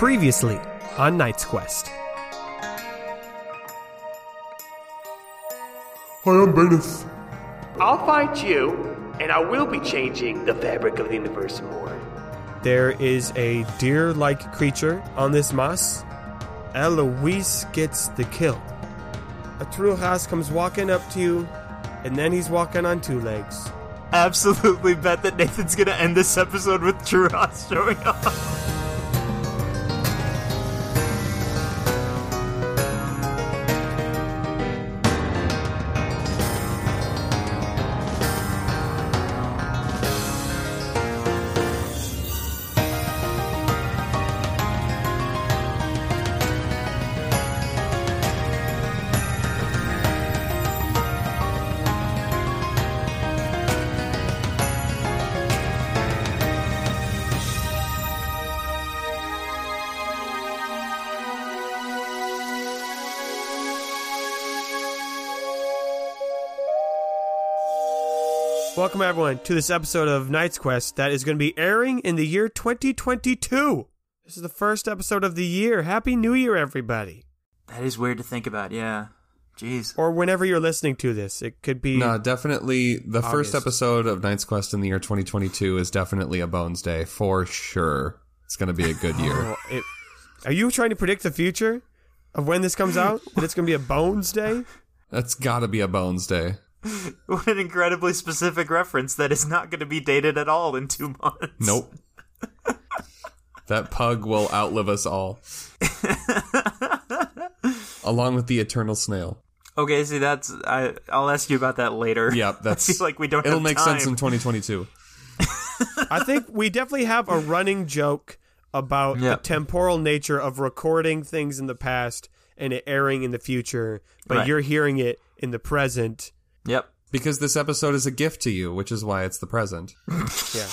Previously on Knight's Quest. Hi, I'm Beneth. I'll find you, and I will be changing the fabric of the universe more. There is a deer like creature on this moss. Eloise gets the kill. A Trujas comes walking up to you, and then he's walking on two legs. Absolutely bet that Nathan's gonna end this episode with Truras showing up. Welcome, everyone, to this episode of Knight's Quest that is going to be airing in the year 2022. This is the first episode of the year. Happy New Year, everybody. That is weird to think about, yeah. Jeez. Or whenever you're listening to this, it could be. No, definitely the first episode of Knight's Quest in the year 2022 is definitely a Bones Day for sure. It's going to be a good year. Oh, it- are you trying to predict the future of when this comes out? that it's going to be a Bones Day? That's got to be a Bones Day. What an incredibly specific reference that is not gonna be dated at all in two months. Nope. that pug will outlive us all. Along with the eternal snail. Okay, see that's I I'll ask you about that later. Yep, that's I feel like we don't It'll have make time. sense in 2022. I think we definitely have a running joke about Yeah. the temporal nature of recording things in the past and it airing in the future, but Right. you're hearing it in the present. Yep. Because this episode is a gift to you, which is why it's the present. Yeah.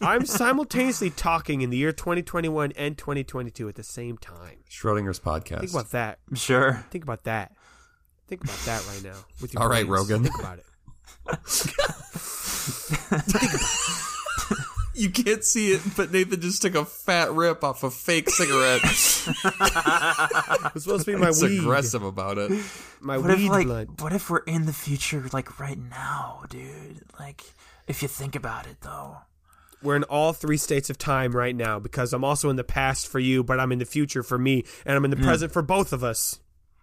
I'm simultaneously talking in the year 2021 and 2022 at the same time. Schrodinger's podcast. Think about that. Sure. Think about that. Think about that right now. With your All right, brains. Rogan. Think about it. You can't see it, but Nathan just took a fat rip off a fake cigarette. It's supposed to be my It's weed. aggressive about it. My What weed if like blood. what if we're in the future like right now, dude? Like if you think about it though. We're in all three states of time right now because I'm also in the past for you, but I'm in the future for me, and I'm in the hmm. present for both of us.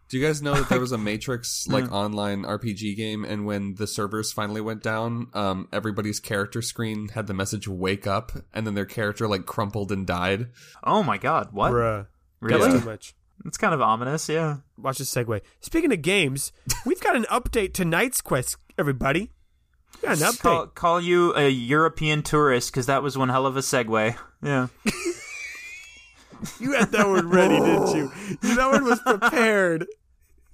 Do you guys know that there was a Matrix like online RPG game, and when the servers finally went down, um, everybody's character screen had the message "Wake up," and then their character like crumpled and died. Oh my god, what? Bruh. Really? That's too much. It's kind of ominous, yeah. Watch this segue. Speaking of games, we've got an update to Knight's Quest, everybody. We got an update. Call, call you a European tourist because that was one hell of a segue. Yeah. You had that one ready, didn't you? You- That one was prepared.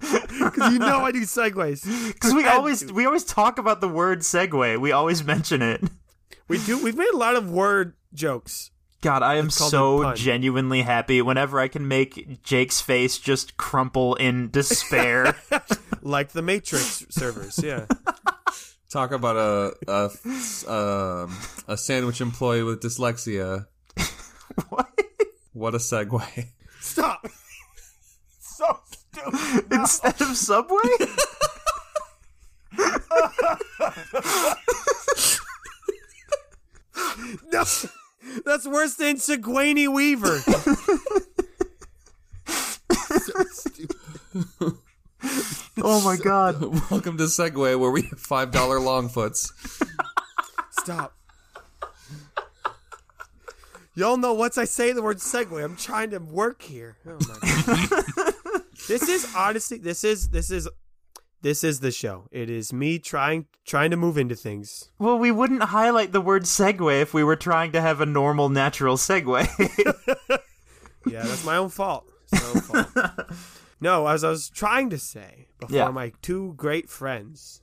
Because you know I do segues. Because we always we always talk about the word segue. We always mention it. We do. We've made a lot of word jokes. God, I am It's called a so genuinely happy whenever I can make Jake's face just crumple in despair. Like the Matrix servers, yeah. Talk about a a um, a sandwich employee with dyslexia. what? What a segue! Stop. so stupid. Instead of Subway? No, that's worse than Sigourney Weaver. so stupid. oh my god. Welcome to Segway, where we have five dollar longfoots. Stop. Y'all know once I say the word segue, I'm trying to work here. Oh my god. this is honestly this is this is this is the show. It is me trying trying to move into things. Well, we wouldn't highlight the word segue if we were trying to have a normal, natural segue. Yeah, that's my own fault. My own fault. No, as I was trying to say before Yeah. my two great friends.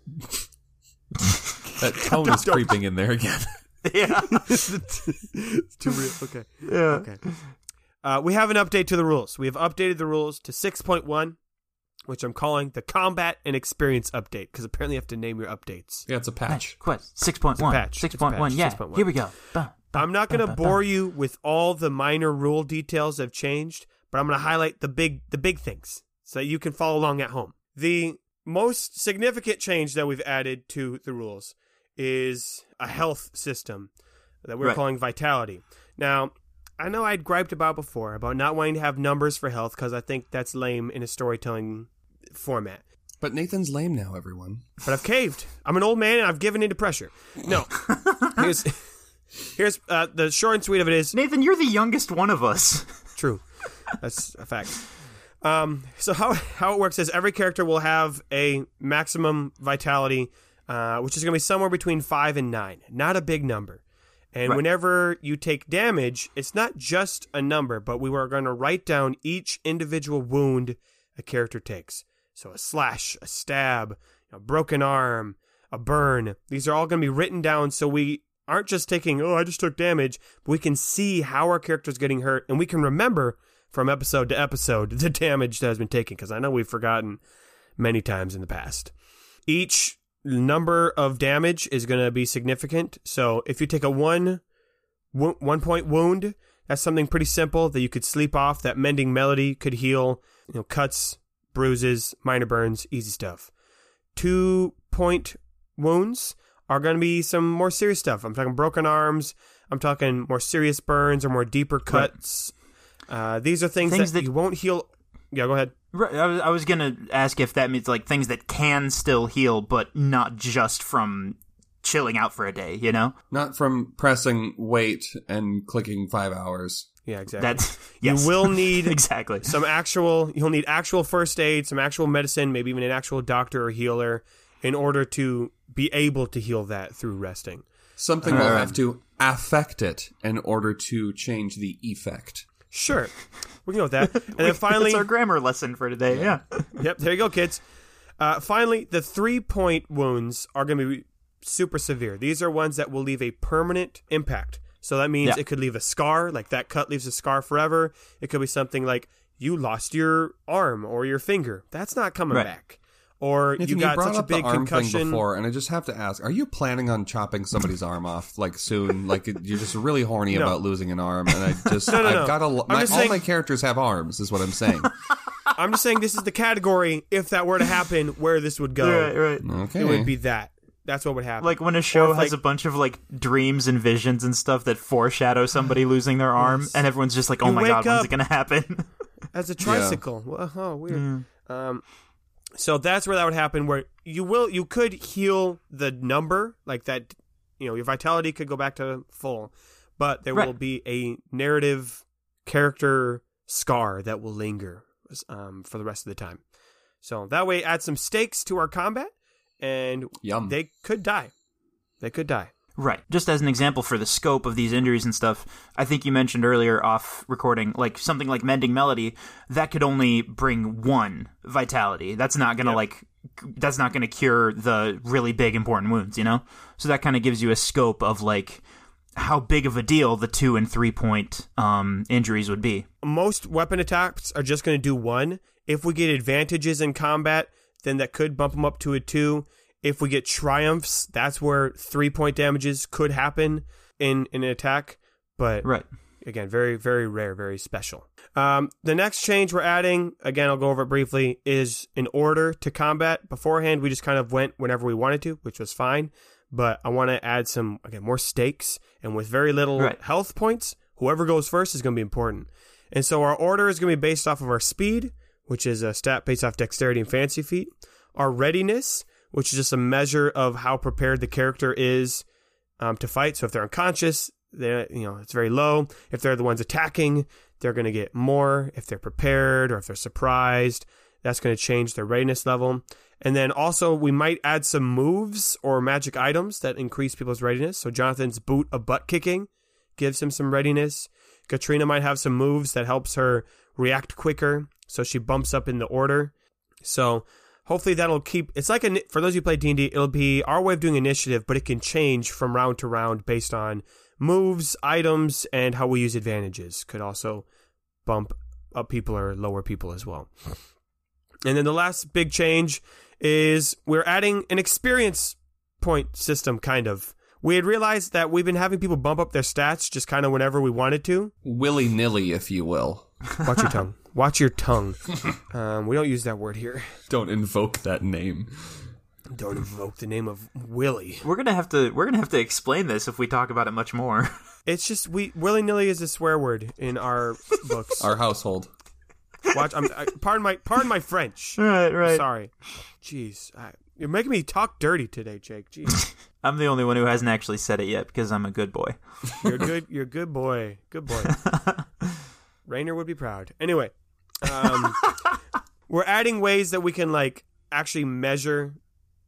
That tone is creeping in there again. yeah. it's too real. Okay. Yeah. Okay. Uh, we have an update to the rules. We have updated the rules to 6.1, which I'm calling the combat and experience update because apparently you have to name your updates. Yeah, it's a patch. Quest six point one. patch. Six It's a point one. patch. Yeah. 6.1. Here we go. Bah. I'm not going to bore you with all the minor rule details that have changed, but I'm going to highlight the big the big things so that you can follow along at home. The most significant change that we've added to the rules is a health system that we're Right. calling vitality. Now, I know I'd griped about before about not wanting to have numbers for health because I think that's lame in a storytelling format. But Nathan's lame now, everyone. But I've caved. I'm an old man and I've given into pressure. No. here's here's uh, the short and sweet of it is Nathan, you're the youngest one of us. True. That's a fact. Um, so how how it works is every character will have a maximum vitality, uh, which is going to be somewhere between five and nine. Not a big number. And Right. whenever you take damage, it's not just a number, but we were going to write down each individual wound a character takes. So a slash, a stab, a broken arm, a burn. These are all going to be written down so we aren't just taking, oh, I just took damage, but we can see how our character is getting hurt and we can remember from episode to episode the damage that has been taken because I know we've forgotten many times in the past. Each number of damage is going to be significant. So if you take a one one point wound, that's something pretty simple that you could sleep off. That mending melody could heal, you know, cuts, bruises, minor burns, easy stuff. Two point wounds are going to be some more serious stuff. I'm talking broken arms. I'm talking more serious burns or more deeper cuts. Uh, these are things, Things that, that- you won't heal. Yeah, go ahead. Right, I was, I was gonna ask if that means like things that can still heal, but not just from chilling out for a day. You know, Not from pressing wait and clicking five hours. Yeah, exactly. that's yes. You will need exactly. some actual you'll need actual first aid some actual medicine maybe even an actual doctor or healer in order to be able to heal that through resting Something will uh, have to affect it in order to change the effect. Sure we can go with that and then finally that's our grammar lesson for today. Yeah. yep there you go kids uh, finally the three point wounds are going to be super severe these are ones that will leave a permanent impact so that means Yeah. it could leave a scar like that cut leaves a scar forever it could be something like you lost your arm or your finger that's not coming Right. back or Nathan, you you, got brought such a big the arm concussion thing before, and I just have to ask: Are you planning on chopping somebody's arm off like soon? Like you're just really horny No. about losing an arm, and I just No, no, no. I've got a lo- I'm my, all saying- my characters have arms, is what I'm saying. I'm just saying this is the category. If that were to happen, where this would go, Right. Right. Okay, it would be that. That's what would happen. Like when a show if, has like- a bunch of like dreams and visions and stuff that foreshadow somebody losing their arm, and everyone's just like, "Oh my god, when's it gonna happen?" as a tricycle. Well, oh, weird. Um, so that's where that would happen. Where you will, you could heal the number like that. You know, your vitality could go back to full, but there Right. will be a narrative character scar that will linger um, for the rest of the time. So that way, add some stakes to our combat, and Yum. they could die. They could die. Right. Just as an example for the scope of these injuries and stuff, I think you mentioned earlier off recording, like something like Mending Melody, that could only bring one vitality. That's not gonna like that's not gonna cure the really big important wounds, you know? So that kind of gives you a scope of like how big of a deal the two and three point um, injuries would be. most weapon attacks are just going to do one. If we get advantages in combat, then that could bump them up to a two. If we get triumphs, that's where three point damages could happen in, in an attack. But Right. again, very, very rare, very special. Um, the next change we're adding, again, I'll go over it briefly, is an order to combat. Beforehand, we just kind of went whenever we wanted to, which was fine. But I want to add some, again, more stakes. And with very little Right. health points, whoever goes first is going to be important. And so our order is going to be based off of our speed, which is a stat based off dexterity and fancy feet, our readiness, which is just a measure of how prepared the character is um, to fight. So if they're unconscious, they you know it's very low. If they're the ones attacking, they're going to get more. If they're prepared or if they're surprised, that's going to change their readiness level. And then also we might add some moves or magic items that increase people's readiness. So Jonathan's boot of butt kicking gives him some readiness. Katrina might have some moves that helps her react quicker, so she bumps up in the order. So hopefully that'll keep. It's like a for those who play D and D, it'll be our way of doing initiative, but it can change from round to round based on moves, items, and how we use advantages. Could also bump up people or lower people as well. And then the last big change is we're adding an experience point system, kind of. we had realized that we've been having people bump up their stats just kind of whenever we wanted to. Willy nilly, if you will. Watch your tongue. Watch your tongue. Um, we don't use that word here. Don't invoke that name. Don't invoke the name of Willie. We're gonna have to we're gonna have to explain this if we talk about it much more. It's just we willy nilly is a swear word in our books. Our household. Watch. I'm. I, pardon my. Pardon my French. right, right. Sorry. Jeez, I, you're making me talk dirty today, Jake. Jeez, I'm the only one who hasn't actually said it yet because I'm a good boy. you're good. You're a good boy. Good boy. Rainer would be proud. Anyway, um, we're adding ways that we can like actually measure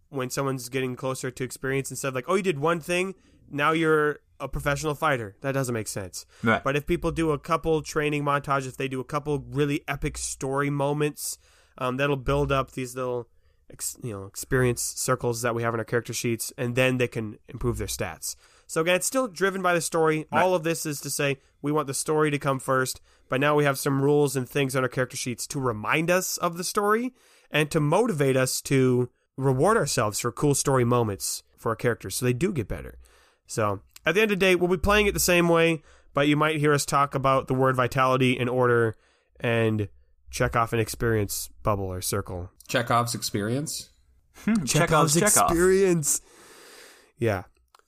when someone's getting closer to experience instead of like, oh, you did one thing, now you're a professional fighter. That doesn't make sense. Right. But if people do a couple training montages, if they do a couple really epic story moments, um, that'll build up these little, ex- you know, experience circles that we have in our character sheets, and then they can improve their stats. So again, it's still driven by the story. All of this is to say we want the story to come first, but now we have some rules and things on our character sheets to remind us of the story and to motivate us to reward ourselves for cool story moments for our characters, so they do get better. So at the end of the day, we'll be playing it the same way, but you might hear us talk about the word vitality in order and check off an experience bubble or circle. Chekhov's experience. Hmm, Chekhov's Chekhov. experience. Yeah.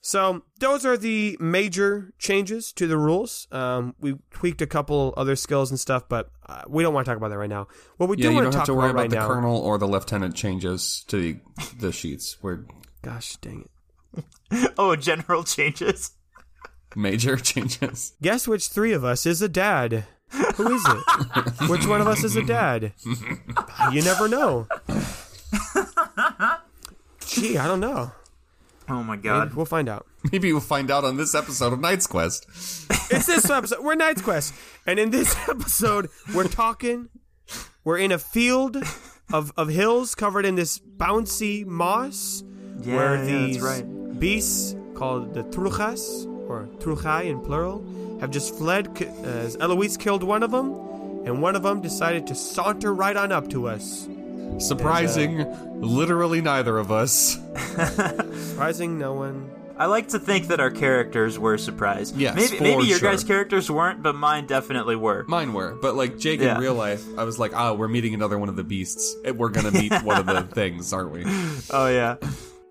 So those are the major changes to the rules. Um, we tweaked a couple other skills and stuff, but uh, we don't want to talk about that right now. What we Yeah, do you want don't to have talk to worry about about right the now. colonel or the lieutenant changes to the, the sheets. We're Gosh dang it! Oh, general changes. major changes. Guess which three of us is a dad? Who is it? which one of us is a dad? You never know. Gee, I don't know. Oh my god. We'll find out. Maybe we'll find out on this episode of Knight's Quest. It's this episode. We're Knight's Quest, and in this episode, we're talking. We're in a field of, of hills covered in this bouncy moss, Yeah, where these that's right. beasts called the truchas or truchai in plural have just fled. As Eloise killed one of them, and one of them decided to saunter right on up to us. Surprising, literally neither of us. Surprising no one. I like to think that our characters were surprised. Yes, maybe for maybe your sure. guys' characters weren't, but mine definitely were. Mine were, but like Jake Yeah. in real life, I was like, "Ah, we're meeting another one of the beasts. We're gonna meet one of the things, aren't we?" Oh yeah.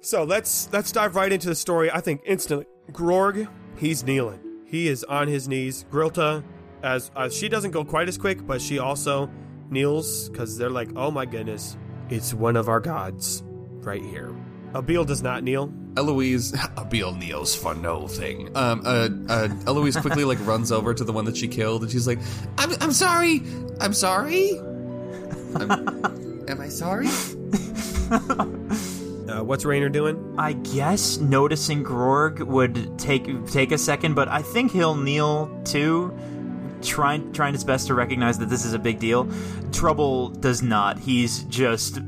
So let's let's dive right into the story. I think instantly, Grorg, he's kneeling. He is on his knees. Grilta, as as she doesn't go quite as quick, but she also kneels because they're like, oh my goodness, it's one of our gods right here. Abiel does not kneel. Eloise, Abiel kneels for no thing. Um, uh, uh, Eloise quickly like runs over to the one that she killed, and she's like, "I'm, I'm sorry, I'm sorry. I'm, am I sorry?" Uh, what's Rainer doing? I guess noticing Grorg would take take a second, but I think he'll kneel too, trying trying his best to recognize that this is a big deal. Trouble does not. He's just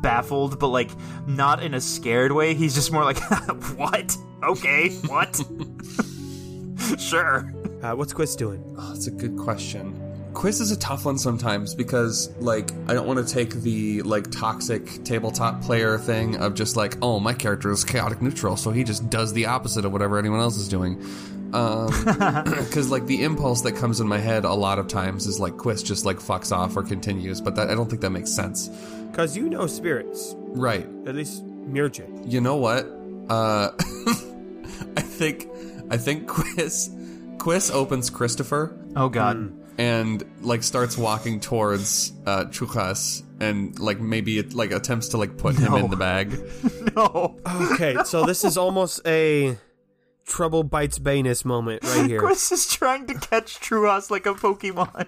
baffled, but like not in a scared way. He's just more like, "What? Okay, what? sure." Uh, what's Quiz doing? Oh, that's a good question. Quiz is a tough one sometimes because, like, I don't want to take the like toxic tabletop player thing of just like, oh, my character is chaotic neutral, so he just does the opposite of whatever anyone else is doing. Because like the impulse that comes in my head a lot of times is like Quiz just like fucks off or continues, but that I don't think that makes sense. Because you know spirits, Right? at least Mirjik. You know what? Uh, I think I think Quiz Quiz opens Christopher Oh God. and like starts walking towards uh Chukas and like maybe it like attempts to like put him in the bag. No. Okay, so this is almost a trouble bites Banus moment right here. Chris is trying to catch Truas like a Pokemon.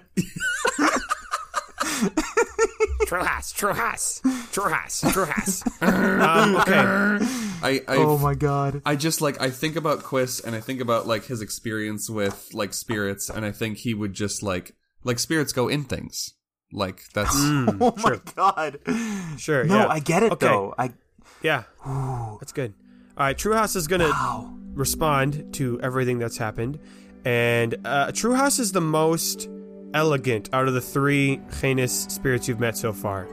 Truhas, Truhas, Truhas, Truhas. um, okay, I I oh my God. I just like I think about Quiz and I think about like his experience with like spirits and I think he would just like like spirits go in things. Like that's Oh my God. sure. No, yeah. I get it Okay. though. I Yeah, that's good. All right, Truehouse is gonna wow. Respond to everything that's happened, and uh, Truehouse is the most elegant out of the three heinous spirits you've met so far.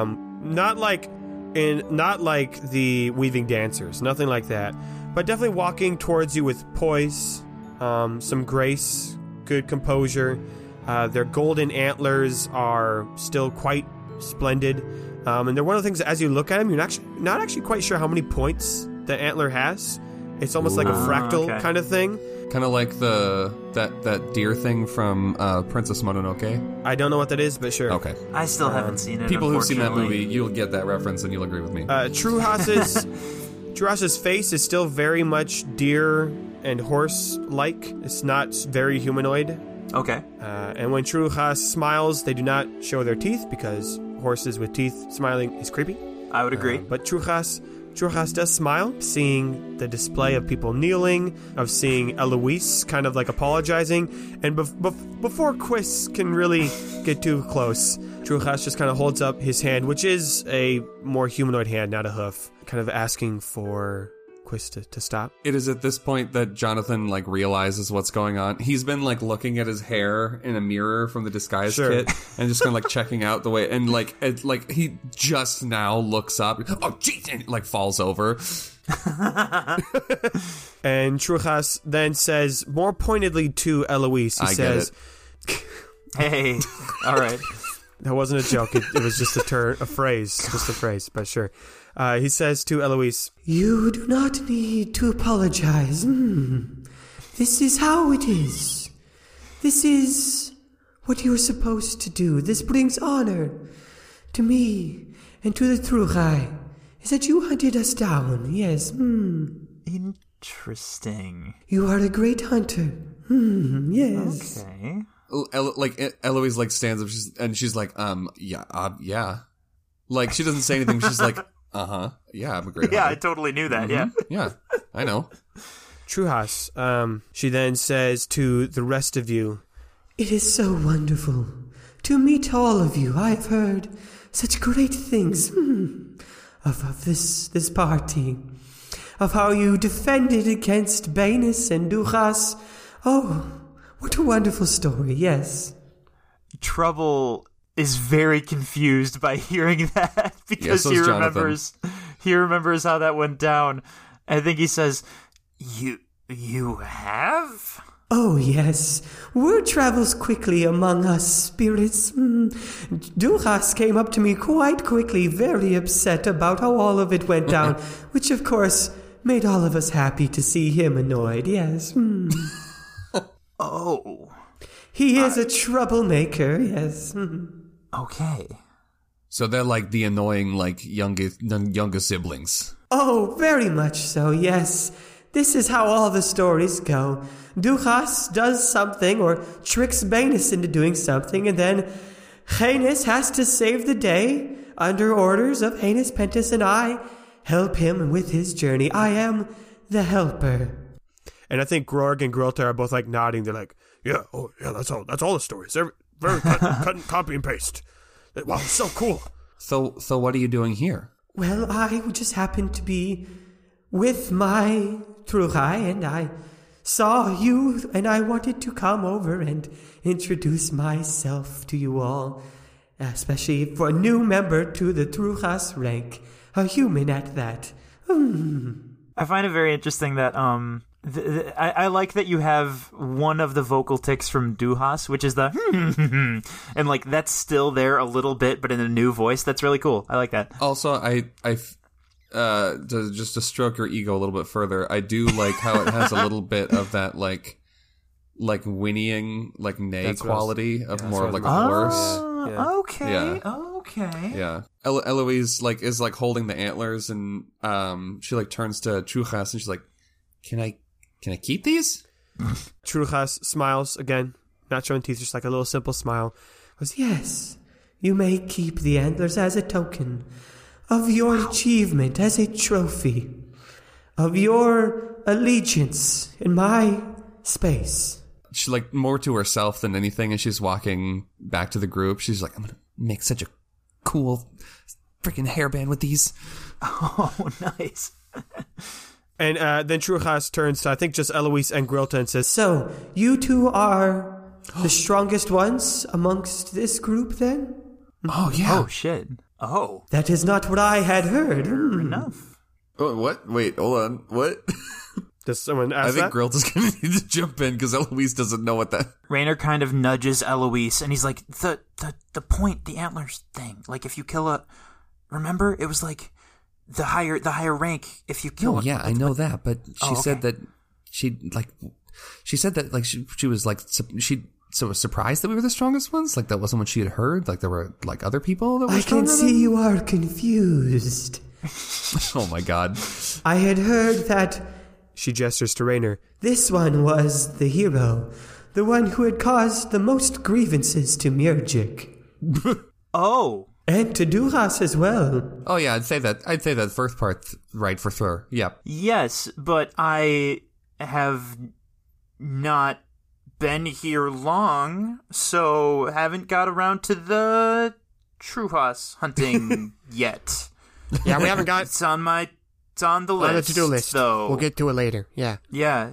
Um, not like and not like the weaving dancers, nothing like that, but definitely walking towards you with poise, um, some grace, good composure. Uh, their golden antlers are still quite splendid, um, and they're one of the things that as you look at them, you're not actually, not actually quite sure how many points the antler has. It's almost like a Ooh. fractal okay. kind of thing. Kind of like the that that deer thing from uh, Princess Mononoke. I don't know what that is, but sure. Okay. I still haven't seen it. People who've seen that unfortunately. movie, you'll get that reference and you'll agree with me. Uh, Truhas's Truhas's face is still very much deer and horse like. It's not very humanoid. Okay. Uh, and when Truhas smiles, they do not show their teeth because horses with teeth smiling is creepy. I would agree. But Trujas, Trujas does smile, seeing the display of people kneeling, of seeing Eloise kind of like apologizing, and bef- bef- before Quiz can really get too close, Trujas just kind of holds up his hand, which is a more humanoid hand, not a hoof, kind of asking for Quiz to, to stop. it is at this point that Jonathan like realizes what's going on. He's been like looking at his hair in a mirror from the disguise Sure. kit and just kind of like checking out the way and like it, like he just now looks up. Oh jeez, and like falls over. And Trujas then says more pointedly to Eloise, he I get says, it. Hey. All right. That wasn't a joke. It, it was just a turn, a phrase, just a phrase. But sure, uh, he says to Eloise, You do not need to apologize. Hmm. This is how it is. This is what you're supposed to do. This brings honor to me and to the Trugai. Is that you hunted us down? Yes. Hmm. Interesting. You are a great hunter. Hmm. Yes. Okay. El- like E- Eloise like stands up she's, and she's like, um, yeah, uh, yeah. Like she doesn't say anything. She's like, uh huh, yeah, I'm a great. Yeah, I totally knew that. Yeah. yeah, I know. Trujas. Um, she then says to the rest of you, It is so wonderful to meet all of you. I have heard such great things hmm, of, of this this party, of how you defended against Banus and Duras. Oh, what a wonderful story! Yes, Trouble is very confused by hearing that because so's he Jonathan. remembers he remembers how that went down. I think he says, "You you have." oh yes. Word travels quickly among us spirits. Hmm. Duras came up to me quite quickly, very upset about how all of it went down, which of course made all of us happy to see him annoyed. Yes. Hmm. Oh. He is a troublemaker, yes. Hmm. Okay. So they're like the annoying like youngest younger siblings. Oh, very much so, yes. This is how all the stories go. Dujas does something or tricks Banus into doing something, and then Janus has to save the day under orders of Janus Pentus, and I help him with his journey. I am the helper. and I think Grorg and Grilta are both like nodding. They're like, yeah, oh yeah, that's all. That's all the stories. They're very cut, cut and copy and paste. Wow, it's so cool. So so what are you doing here? Well, I just happened to be with my Trugai, and I saw you, and I wanted to come over and introduce myself to you all, especially for a new member to the Trujas rank, a human at that. I find it very interesting that um th- th- I, I like that you have one of the vocal ticks from Duhas, which is the and like that's still there a little bit, but in a new voice. That's really cool. I like that. Also, I uh to, just to stroke your ego a little bit further, I do like how it has a little bit of that like like whinnying like neigh That's what I was- quality of yeah, more of like a I a was- horse. Yeah. Ah, okay, Yeah. okay. Yeah. El- Eloise like is like holding the antlers and um she like turns to Trujas and she's like, "Can I can I keep these?" Trujas smiles again, not showing teeth, just like a little simple smile. Goes. Yes, you may keep the antlers as a token of your achievement, as a trophy, of your allegiance in my space. She like more to herself than anything and she's walking back to the group. She's like, "I'm going to make such a cool freaking hairband with these." Oh, nice. And uh, then Trujas turns to I think just Eloise and Grilta and says, So, you two are the strongest ones amongst this group, then? Oh yeah. Oh shit. Oh, That is not what I had heard. Hmm. enough. Oh, what? Wait, hold on. What? Does someone ask I think that? Grilt is going to need to jump in because Eloise doesn't know what that. Rainer kind of nudges Eloise, and he's like, "the the the point, the antlers thing. Like, if you kill a, remember, it was like the higher the higher rank. If you kill, oh, No, a- yeah, I know that, but she Oh, said that she like she said that like she, she was like she so was surprised that we were the strongest ones. Like that wasn't what she had heard. Like there were like other people that were I stronger. can than- see you are confused. Oh my god! I had heard that She gestures to Rainer. this one was the hero, the one who had caused the most grievances to Mirjik. oh, And to Duras as well. Oh yeah, I'd say that. I'd say that first part right for sure. Yeah. yes, but I have not been here long, so haven't got around to the Truhas hunting yet. Yeah, we haven't got It's on my, it's on the on list. the to-do list. though. We'll get to it later. Yeah, yeah,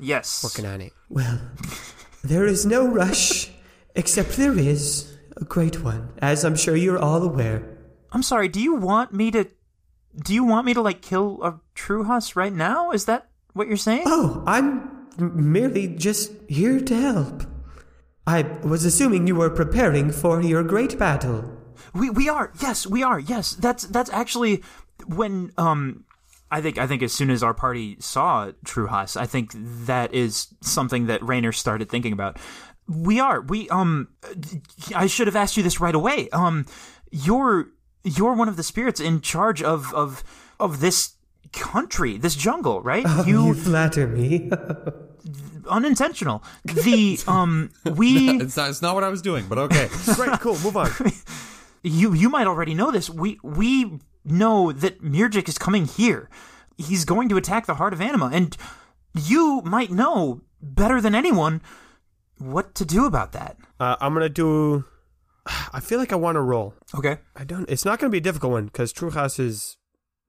yes. working on it. Well, there is no rush, except there is a great one, as I'm sure you're all aware. I'm sorry. Do you want me to? Do you want me to like kill a Truhas right now? Is that what you're saying? Oh, I'm merely just here to help. I was assuming you were preparing for your great battle. We we are. Yes, we are. Yes, that's that's actually when um I think I think as soon as our party saw Truhas, I think that is something that Rainer started thinking about. We are. We um I should have asked you this right away. Um you're you're one of the spirits in charge of of of this country, this jungle, right? You flatter me. unintentional. The um we It's not. It's not what I was doing, but okay. Great, cool. Move on. you you might already know this. We we know that Mirjik is coming here. He's going to attack the heart of Anima, and you might know better than anyone what to do about that. Uh, I'm gonna do. I feel like I want to roll. Okay. I don't. It's not gonna be a difficult one because Trujas is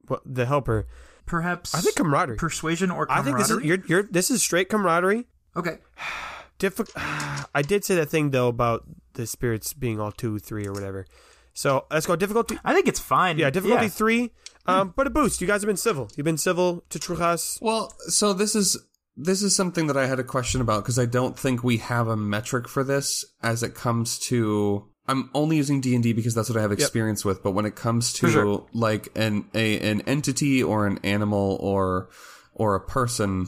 well, the helper. Perhaps I think camaraderie. persuasion or I think this is you're, you're this is straight camaraderie. okay. Diffi- I did say that thing though about the spirits being all two, three, or whatever. So let's go difficulty. I think it's fine. Yeah, difficulty Yeah. three. Um, but a boost. You guys have been civil. You've been civil to Trujas. Well, so this is this is something that I had a question about because I don't think we have a metric for this as it comes to. I'm only using D and D because that's what I have experience with. But when it comes to sure. like an a an entity or an animal or or a person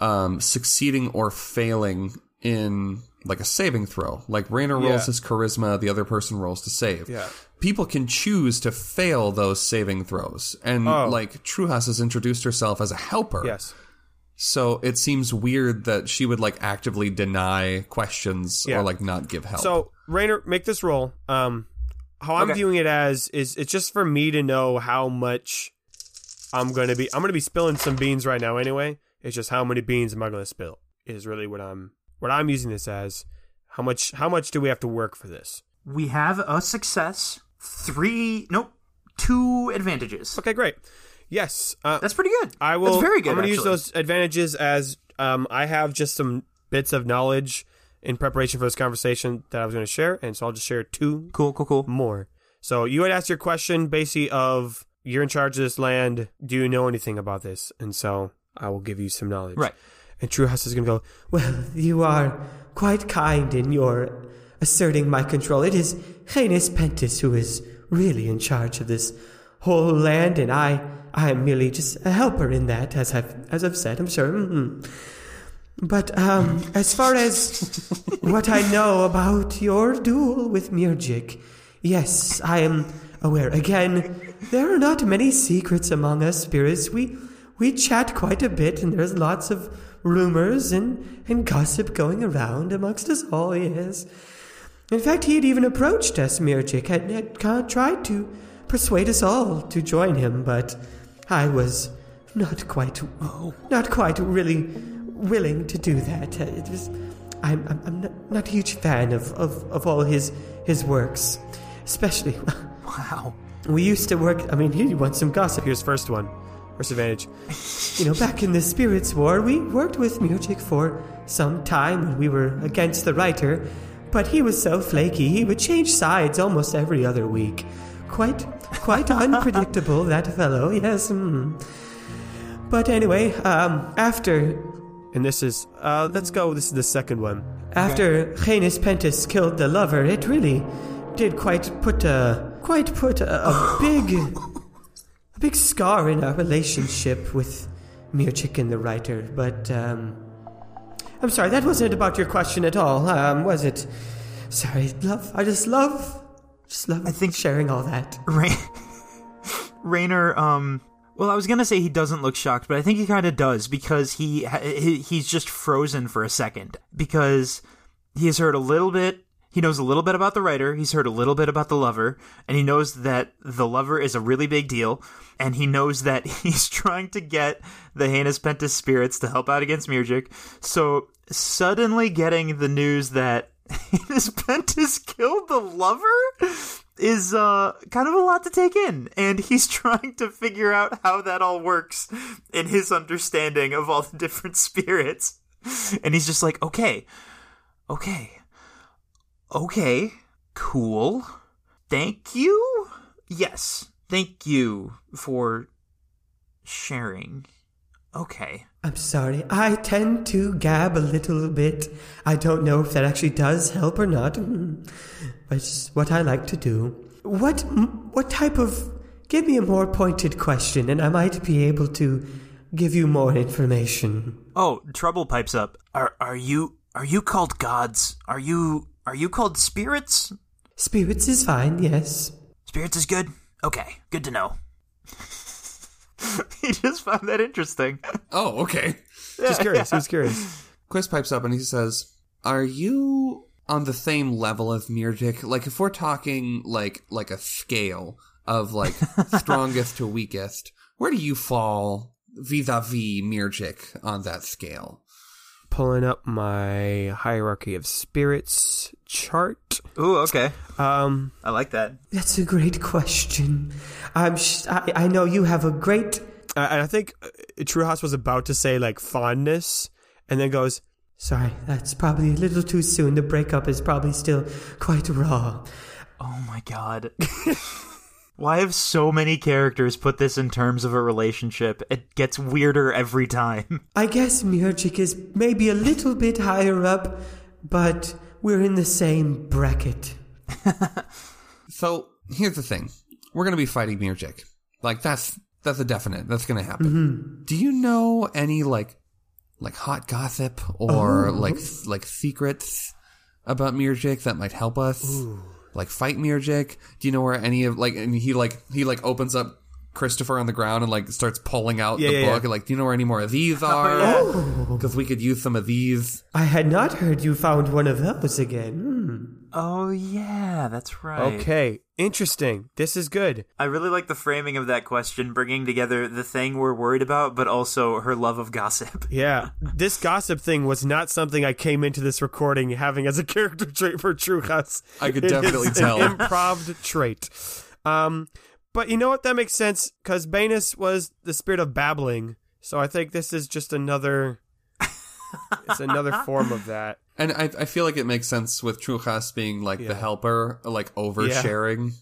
um, succeeding or failing in like a saving throw, like Rainer rolls Yeah. his charisma, the other person rolls to save. Yeah. People can choose to fail those saving throws, and Oh. like Truhas has introduced herself as a helper. Yes. So it seems weird that she would like actively deny questions Yeah. or like not give help. So Rainer, make this roll. Um, how I'm Okay. viewing it as is it's just for me to know how much I'm gonna be. I'm gonna be spilling some beans right now anyway. It's just how many beans am I gonna spill is really what I'm what I'm using this as. How much how much do we have to work for this? We have a success. Three. Nope. Two advantages. Okay, great. Yes, uh, That's pretty good. I will. That's very good. I'm going to use those advantages as um, I have just some bits of knowledge in preparation for this conversation that I was going to share, and so I'll just share two Cool. Cool. Cool. more. So you had asked your question, basically of you're in charge of this land. Do you know anything about this? And so I will give you some knowledge. Right. And True House is going to go. Well, you are quite kind in your asserting my control. It is Janus Pentis who is really in charge of this whole land, and I, I am merely just a helper in that, as I've, as I've said. I'm sure. mhm. But um, as far as what I know about your duel with Mirjik, yes, I am aware. Again, there are not many secrets among us spirits. We we chat quite a bit, and there's lots of rumors and, and gossip going around amongst us all, yes. In fact, he had even approached us, Mirjik, had, had tried to persuade us all to join him, but I was not quite, oh. not quite really willing to do that. Uh, It was, I'm, I'm, I'm not, not a huge fan of, of, of all his, his works, especially. Wow. We used to work. I mean, he wants some gossip. Here's first one. First advantage. You know, back in the Spirits War, we worked with Mirjik for some time when we were against the writer, but he was so flaky, he would change sides almost every other week. Quite, quite unpredictable, that fellow, yes. mm. But anyway, um, after, And this is, uh, let's go. This is the second one. after Janus Pentus killed the lover, it really did quite put a, quite put a, a big, a big scar in our relationship with Mirjik and the writer. But, um, I'm sorry, that wasn't about your question at all, um, was it? Sorry, love, I just love, just love I think- sharing all that. Rain- Rainer, um, well, I was gonna say he doesn't look shocked, but I think he kind of does because he, he he's just frozen for a second because he has heard a little bit. He knows a little bit about the writer. He's heard a little bit about the lover, and he knows that the lover is a really big deal. And he knows that he's trying to get the Heinous Pentus spirits to help out against Mirjik. So suddenly getting the news that Heinous Pentus killed the lover? Is uh kind of a lot to take in. And he's trying to figure out how that all works in his understanding of all the different spirits. And he's just like okay okay okay cool. Thank you? Yes thank you for sharing okay I'm sorry. I tend to gab a little bit. I don't know if that actually does help or not, mm, but it's what I like to do. What what type of? Give me a more pointed question, and I might be able to give you more information. Oh, trouble pipes up. Are are you are you called gods? Are you are you called spirits? Spirits is fine, yes. Spirits is good. Okay, good to know. he just found that interesting. Oh, okay. Just curious. He was curious. Quiz pipes up and he says, "Are you on the same level as Mirjik? Like, if we're talking like like a scale of like strongest to weakest, where do you fall vis-a-vis Mirjik on that scale?" Pulling up my hierarchy of spirits chart. Ooh, okay. Um, I like that. That's a great question. I'm. Sh- I, I know you have a great. I, I think uh, Truehouse was about to say like fondness, and then goes, Sorry, that's probably a little too soon. The breakup is probably still quite raw. Oh my god. Why have so many characters put this in terms of a relationship? It gets weirder every time. I guess Mirjik is maybe a little bit higher up, but we're in the same bracket. So here's the thing: we're gonna be fighting Mirjik. Like that's that's a definite. That's gonna happen. Mm-hmm. Do you know any like like hot gossip or oh. like like secrets about Mirjik that might help us? Like fight Mirjik? Do you know where any of like and he like he like opens up Christopher on the ground and like starts pulling out Yeah, the yeah, book yeah. like do you know where any more of these oh, are? Because we could use some of these. I had not heard you found one of those again. Hmm. Oh yeah, that's right. "Okay, interesting. This is good." I really like the framing of that question, bringing together the thing we're worried about, but also her love of gossip. Yeah, this gossip thing was not something I came into this recording having as a character trait for Truehouse. I could It definitely is tell. An improv trait. Um, but you know what? That makes sense because Banus was the spirit of babbling. So I think this is just another. it's another form of that. And I, I feel like it makes sense with Trujas being like the helper, like oversharing,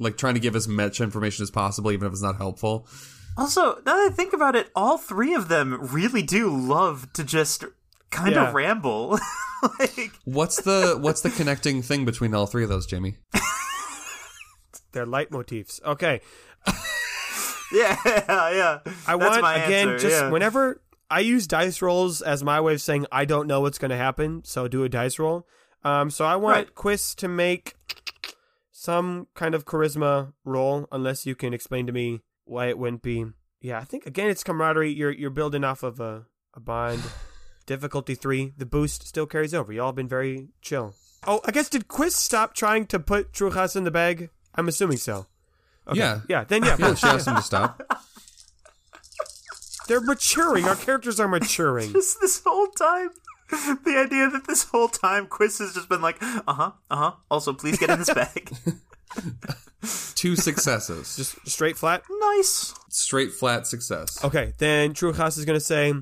like trying to give as much information as possible, even if it's not helpful. Also, now that I think about it, all three of them really do love to just kind Yeah. of ramble. like, What's the what's the connecting thing between all three of those, Jamie? They're leitmotifs. Okay, yeah, yeah. I That's want my again answer, just yeah. whenever I use dice rolls as my way of saying I don't know what's going to happen, so do a dice roll. Um, so I want Right. Quiz to make some kind of charisma roll, unless you can explain to me why it wouldn't be. Yeah, I think again it's camaraderie. You're you're building off of a a bond. Difficulty three. The boost still carries over. Y'all been very chill. Oh, I guess did Quiz stop trying to put Trujas in the bag? I'm assuming so. Okay. Yeah. Yeah. Then yeah. Yeah, she asked him to stop. They're maturing. Our characters are maturing. Just this whole time. The idea that this whole time Quiz has just been like, uh huh, uh huh. Also, please get in this bag. Two successes, just Just straight flat. nice. straight flat success. Okay, then Trujas is going to say,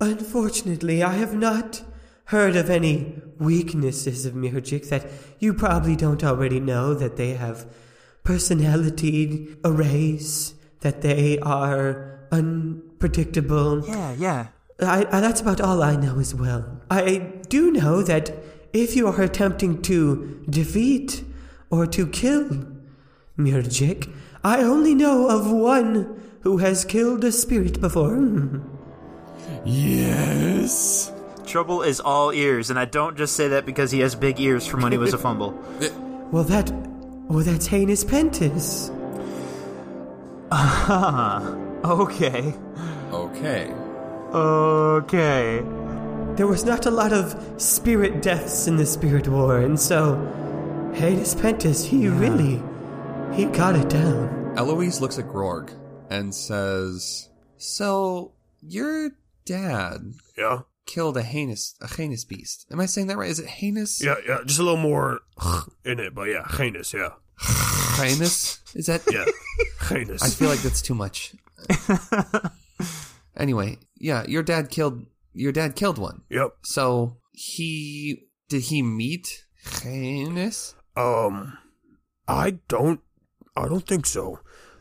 Unfortunately, I have not heard of any weaknesses of Mirjik that you probably don't already know that they have personality arrays, that they are unpredictable. Yeah, yeah. I, I, that's about all I know as well. I do know that if you are attempting to defeat or to kill Mirjik, I only know of one who has killed a spirit before. Yes. Trouble is all ears, and I don't just say that because he has big ears from when he was a fumble. Well, that. Well, that's Heinous Pentis. Uh-huh. Okay. Okay. Okay. There was not a lot of spirit deaths in the Spirit War, and so. Heinous Pentis, he really. He got it down. Eloise looks at Grorg and says, "So your dad Yeah, killed a heinous a heinous beast. Am I saying that right? Is it heinous? yeah, yeah. Just a little more in it, but yeah, heinous. Yeah, Heinous? Is that? yeah, heinous. I feel like that's too much. anyway, yeah, your dad killed your dad killed one. Yep. So he did he meet heinous? Um, I don't, I don't think so.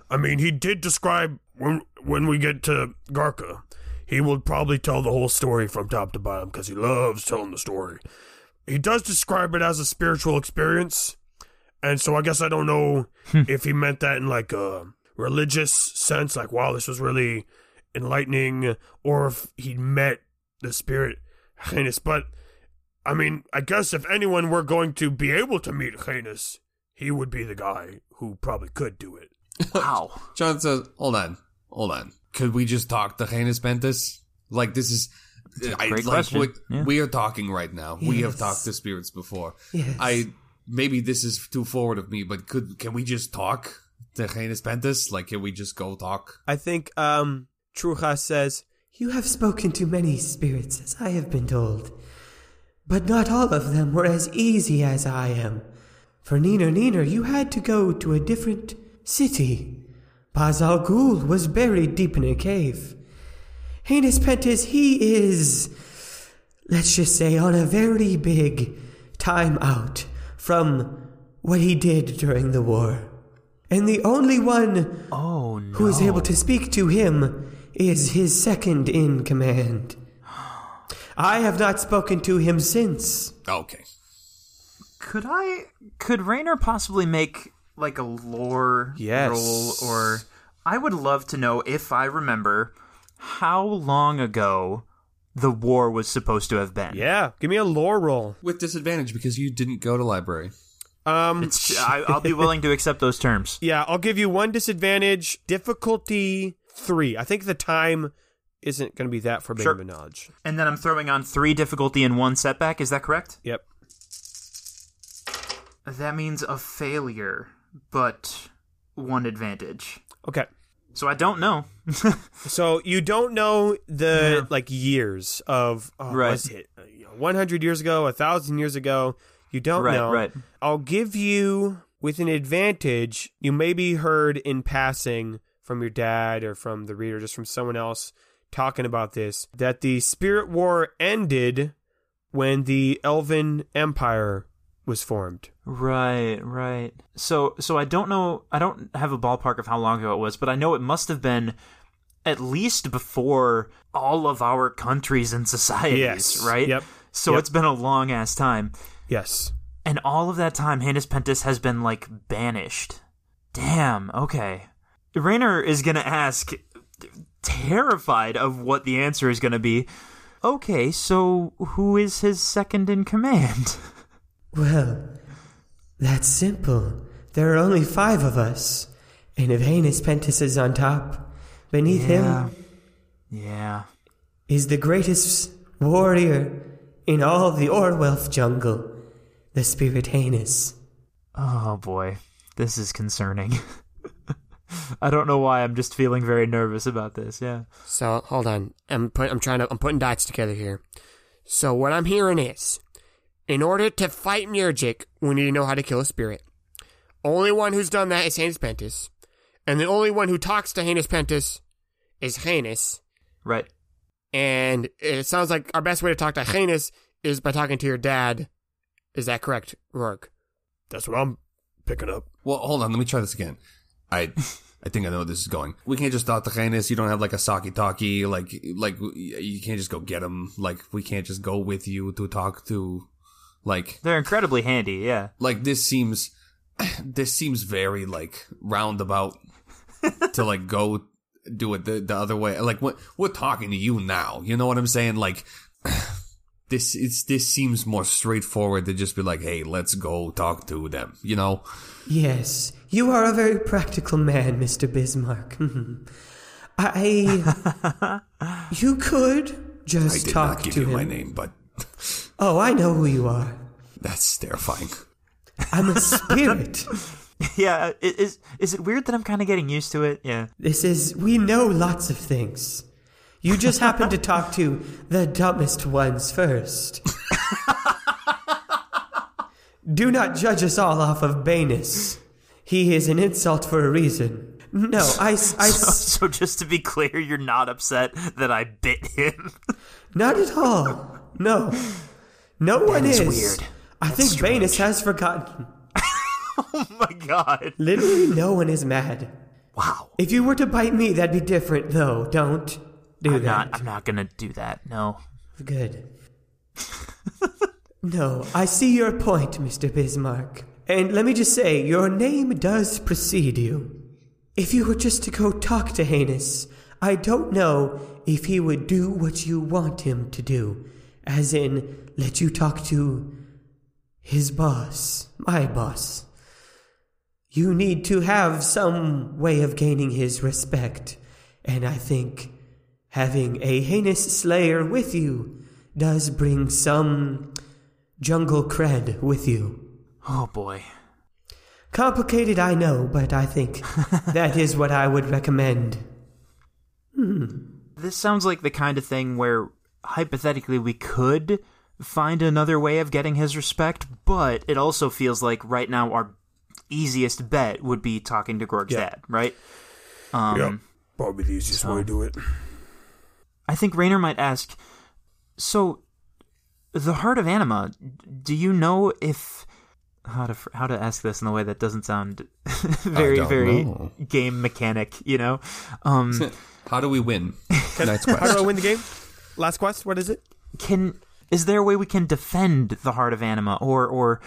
I mean, he did describe when when we get to Garka, he will probably tell the whole story from top to bottom because he loves telling the story. He does describe it as a spiritual experience, and so I guess I don't know if he meant that in like a religious sense, like wow, this was really enlightening, or if he'd met the spirit Heinous. But I mean, I guess if anyone were going to be able to meet Heinous, he would be the guy who probably could do it. Wow. John says, "Hold on, hold on. Could we just talk to heinous Pentis? Like this is." I, great like, question. We, Yeah. we are talking right now. We have talked to spirits before. Yes. I maybe this is too forward of me, but could can we just talk heinous Pentis? Like, can we just go talk? I think um says, You have spoken to many spirits, as I have been told. But not all of them were as easy as I am. For Neener Neener, you had to go to a different city. Baz al Ghul was buried deep in a cave. Heinous Pentis, he is, let's just say, on a very big time out from what he did during the war. And the only one Oh no. who is able to speak to him is his second in command. I have not spoken to him since. Okay. Could I? Could Rainer possibly make like a lore Yes. roll, or I would love to know if I remember how long ago the war was supposed to have been. "Yeah, give me a lore roll." With disadvantage because you didn't go to library. Um, I, I'll be willing to accept those terms. yeah, I'll give you one disadvantage. Difficulty three. I think the time isn't going to be that for Sure. knowledge. And then I'm throwing on three difficulty and one setback. Is that correct? Yep. That means a failure, but one advantage. Okay. So I don't know. So you don't know the Yeah. like years of oh, Right. was it uh, you know, 100 years ago, a thousand years ago? You don't Right, know. right. I'll give you with an advantage. You maybe heard in passing from your dad or from the reader, just from someone else talking about this, that the Spirit War ended when the Elven Empire was formed. Right, right. So so I don't know I don't have a ballpark of how long ago it was, but I know it must have been at least before all of our countries and societies, Yes. right? Yep. So Yep. it's been a long ass time. Yes. And all of that time Heinous Pentis has been like banished. Damn, okay. Rainer is gonna ask terrified of what the answer is gonna be. Okay, so who is his second in command? Well, that's simple. There are only five of us. And if Heinous Pentis is on top, beneath Yeah. him Yeah. is the greatest warrior in all the Orwelf jungle, the Spirit Heinous. Oh boy, this is concerning. I don't know why. I'm just feeling very nervous about this. Yeah. So hold on. I'm put, I'm trying to I'm putting dots together here. So what I'm hearing is, in order to fight Mirjik, we need to know how to kill a spirit. Only one who's done that is Heinous Pentis, and the only one who talks to Heinous Pentis is Heinous. Right. And it sounds like our best way to talk to Heinous is by talking to your dad. Is that correct, Rourke? That's what I'm picking up. Well, hold on. Let me try this again. I, I think I know where this is going. We can't just talk to Heinous. You don't have like a saki talkie. Like, like you can't just go get him. Like, we can't just go with you to talk to, like, They're incredibly handy, yeah. like this seems, this seems very like roundabout to like go do it the, the other way. Like, what we're talking to you now. You know what I'm saying? Like. This is this seems more straightforward to just be like, hey, let's go talk to them. You know, Yes, you are a very practical man, Mr. Bismarck. I. you could just I just did talk not give to you him. my name, but Oh, I know who you are. that's terrifying. I'm a spirit. Yeah, is is it weird that I'm kind of getting used to it? Yeah. this is. We know lots of things. You just happen to talk to the dumbest ones first. Do not judge us all off of Banus. He is an insult for a reason. No, I, I, So, so just to be clear, you're not upset that I bit him. Not at all. No. No one is is. weird. I think Banus has forgotten. oh my god. Literally, no one is mad. Wow. If you were to bite me, that'd be different, though. Don't do I'm that. not. I'm not gonna do that. No. Good. no, I see your point, Mr. Bismarck. And let me just say, your name does precede you. If you were just to go talk to Heinous, I don't know if he would do what you want him to do. As in, let you talk to his boss, my boss. You need to have some way of gaining his respect. And I think having a heinous slayer with you does bring some jungle cred with you. Oh boy. Complicated, I know, but I think that is what I would recommend. Hmm. This sounds like the kind of thing where hypothetically we could find another way of getting his respect, but it also feels like right now our easiest bet would be talking to Gorg's Yeah. dad, right? Um, Yep. Probably the easiest way to do it. I think Rainer might ask, so the heart of anima, do you know if how to how to ask this in a way that doesn't sound very very know. game mechanic, you know? Um How do we win? Night's How do I win the game? Last quest. What is it? can is there a way we can defend the heart of anima or or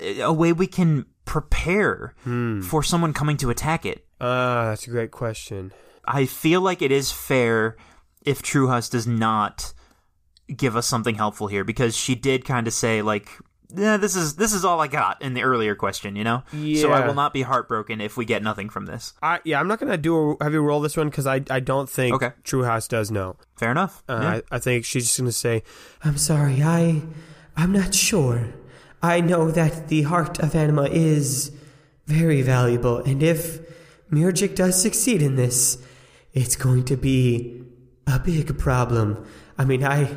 a a way we can prepare for someone coming to attack it? Ah, that's a great question. I feel like it is fair if Truhas does not give us something helpful here because she did kind of say like yeah, this is this is all I got in the earlier question, you know. So I will not be heartbroken if we get nothing from this. I yeah, I'm not gonna do a heavy roll this one because I I don't think Okay. Does know. Fair enough. Uh, Yeah. I, I think she's just gonna say, I'm sorry, I. I'm not sure. I know that the heart of anima is very valuable, and if Mirjik does succeed in this, it's going to be a big problem. I mean, I.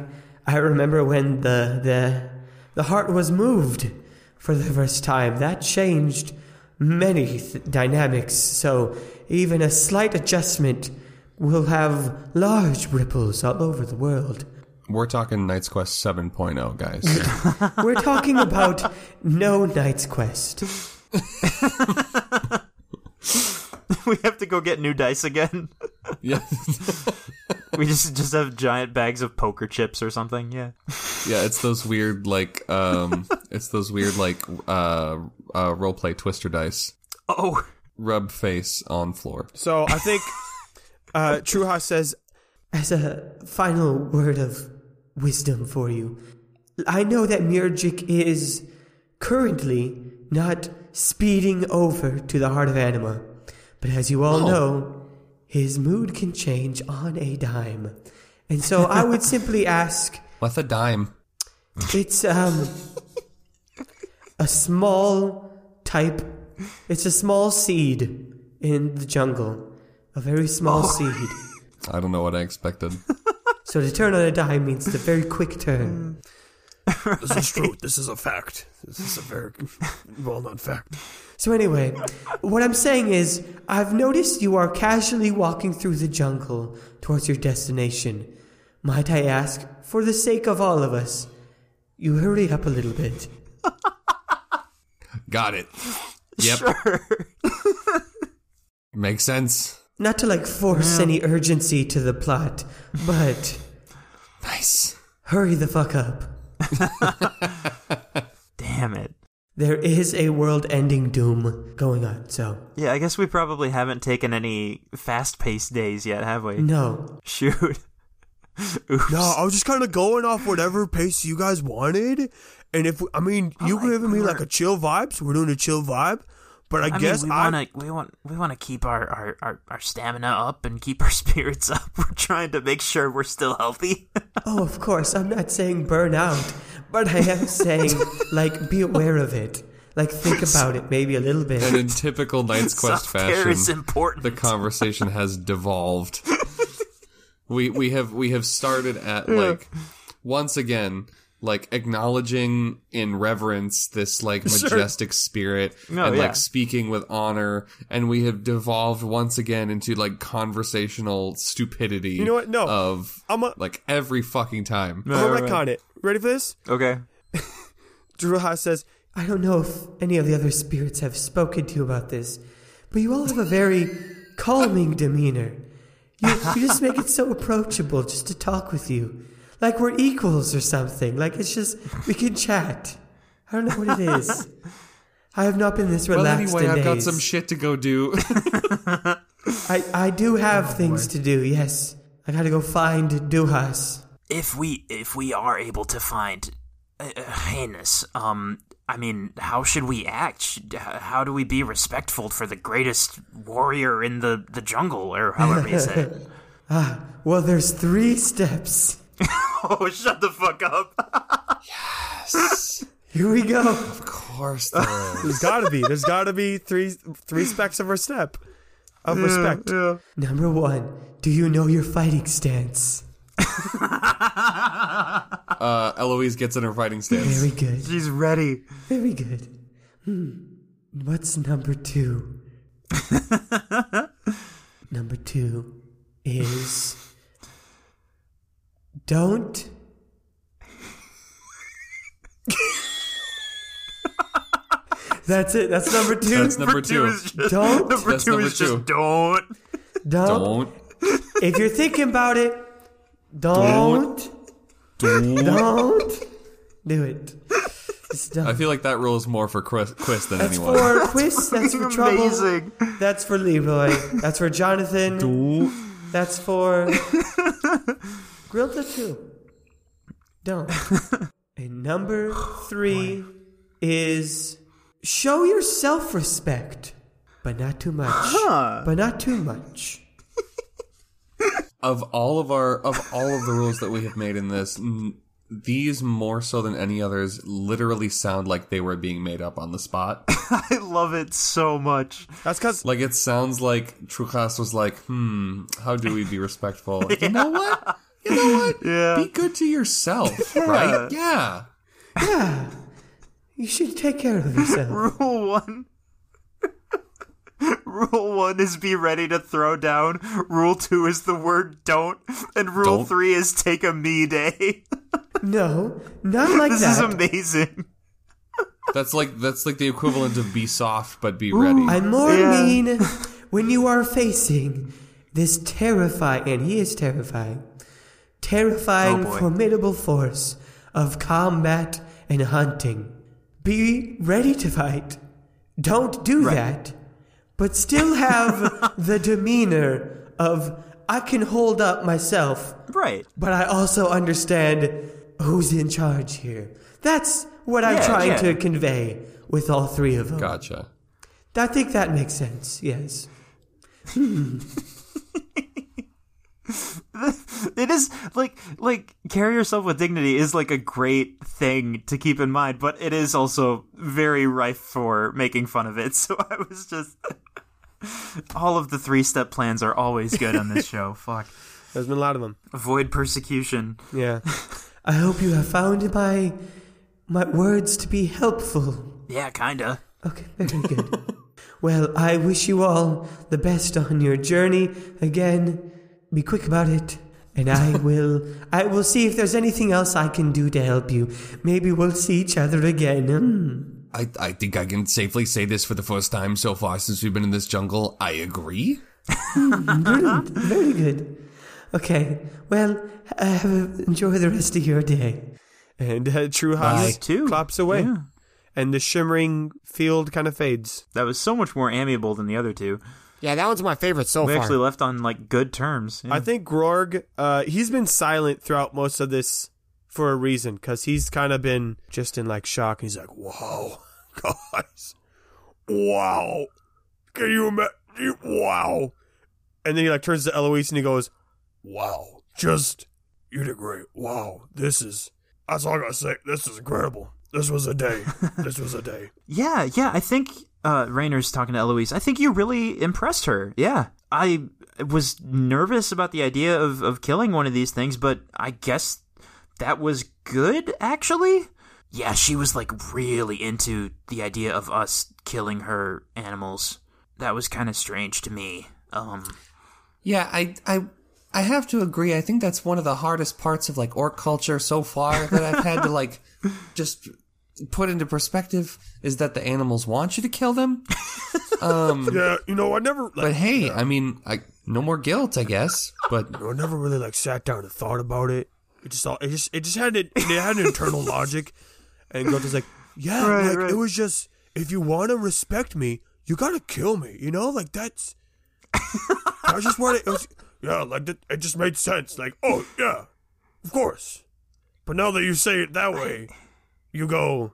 I remember when the the the heart was moved for the first time. That changed many th- dynamics. So even a slight adjustment will have large ripples all over the world. We're talking Knight's Quest 7.0, guys. We're talking about no Knight's Quest. we have to go get new dice again. yeah, we just just have giant bags of poker chips or something. Yeah. yeah. It's those weird like um, it's those weird like uh, uh roleplay twister dice. Oh, Rub face on floor. so I think uh, Truhas says, As a final word of wisdom for you, I know that Mirjik is currently not speeding over to the heart of anima, but as you all Oh. know, his mood can change on a dime. And so I would simply ask What's a dime? It's um a small type. It's a small seed in the jungle. A very small seed. I don't know what I expected. So to turn on a dime means the very quick turn. "This is true. This is a fact. This is a very well-known fact." So anyway, what I'm saying is I've noticed you are casually walking through the jungle towards your destination. Might I ask, for the sake of all of us, you hurry up a little bit. Got it. Yep. Sure. Makes sense. Not to like force any urgency to the plot, but Nice. hurry the fuck up. Damn it. There is a world ending doom going on, so Yeah, I guess we probably haven't taken any fast paced days yet, have we? no. Shoot. Oops. No, I was just kind of going off whatever pace you guys wanted. And if I mean, you like, giving me like a chill vibe, so we're doing a chill vibe. But I, I guess mean, we want to we want we want to keep our, our, our, our stamina up and keep our spirits up. We're trying to make sure we're still healthy. Oh, of course, I'm not saying burn out, but I am saying, like, be aware of it. Like, think about it maybe a little bit. And in typical Knight's Quest fashion, is important. the conversation has devolved. we we have we have started at like once again like acknowledging in reverence this like majestic spirit No, and yeah. like speaking with honor and we have devolved once again into like conversational stupidity You know what? No. of I'm a, like every fucking time I'm gonna retcon it. Ready for this? okay. Druha says, I don't know if any of the other spirits have spoken to you about this, but you all have a very calming demeanor. You, you just make it so approachable just to talk with you. Like we're equals or something. Like it's just, we can chat. I don't know what it is. I have not been this relaxed. well anyway in i've got some shit to go do I, I do have things to do, yes. I gotta go find Duhas. If we if we are able to find uh, uh, Heinous, um, I mean, how should we act? How do we be respectful for the greatest warrior in the the jungle, or however you say it? Well, there's three steps. oh, shut the fuck up! Yes. Here we go. of course there is. "There's gotta be, there's gotta be three three specks of respect, of respect." Number one, do you know your fighting stance? uh eloise gets in her fighting stance Very good. She's ready. Very good. Hmm. What's number two? number two is don't. That's it. That's number two. that's number two is just, Don't. Number That's two number is two. just don't. don't. don't If you're thinking about it, don't. Don't. Do it. Just don't. I feel like that rule is more for Quiz, quiz than That's anyone. for Quiz. That's for Trouble. Amazing. That's for Leroy. That's for Jonathan. That's for Grilda too. Don't. and number three is show your self respect, but not too much. But not too much. of all of our of all of the rules that we have made in this, n- these more so than any others literally sound like they were being made up on the spot. I love it so much. That's because like it sounds like Trucas was like, "Hmm, how do we be respectful?" You know what? You know what? Yeah. Be good to yourself, right? Yeah. Yeah. You should take care of yourself. Rule one. Rule one is be ready to throw down. Rule two is the word don't. And rule Don't. three is take a me day. No, not like that. this is amazing. That's like that's like the equivalent of be soft but be ready. I'm more Yeah. mean when you are facing this terrifying, and he is terrifying, terrifying, Oh, formidable force of combat and hunting. Be ready to fight. Don't do that, but still have the demeanor of I can hold up myself, Right. but I also understand who's in charge here. That's what I'm trying yeah. to convey with all three of them. Gotcha. I think that makes sense. Yes. Hmm. It is like like carry yourself with dignity is like a great thing to keep in mind, but it is also very rife for making fun of it. So I was just all of the three step plans are always good on this show. Fuck. there's been a lot of them. Avoid persecution. Yeah. I hope you have found my my words to be helpful. Yeah, kinda. Okay, very good. well, I wish you all the best on your journey. Again, be quick about it. And I will I will see if there's anything else I can do to help you. Maybe we'll see each other again. Hmm. I, I think I can safely say this for the first time so far since we've been in this jungle. I agree. Very good. Okay. Well, uh, enjoy the rest of your day. And uh, True Bye. Haas Too. claps away. Yeah. And the shimmering field kind of fades. That was so much more amiable than the other two. Yeah, that one's my favorite so we far. actually left on like good terms. Yeah. I think Grorg, uh, he's been silent throughout most of this for a reason, because he's kind of been just in like shock. He's like, "Wow, guys, wow, can you imagine? Wow!" And then he like turns to Eloise and he goes, "Wow, just you did great. Wow, this is that's all I gotta say. This is incredible. This was a day. this was a day." Yeah, yeah. I think uh, Rayner's talking to Eloise. I think you really impressed her. Yeah, I was nervous about the idea of of killing one of these things, but I guess that was good. Actually, yeah, she was like really into the idea of us killing her animals. That was kind of strange to me. Um, Yeah, I, I, I have to agree. I think that's one of the hardest parts of like orc culture so far that I've had to like just put into perspective is that the animals want you to kill them. Um, Yeah, you know, I never. Like, but hey, I mean, I no more guilt, I guess. But I never really like sat down and thought about it. It just all it just it just had it it had an internal logic. And Gota's like, yeah, Right, like right. it was just if you want to respect me, you gotta kill me. You know, like that's. I just wanted it was yeah, like that, it just made sense. Like oh yeah, of course. But now that you say it that way, you go,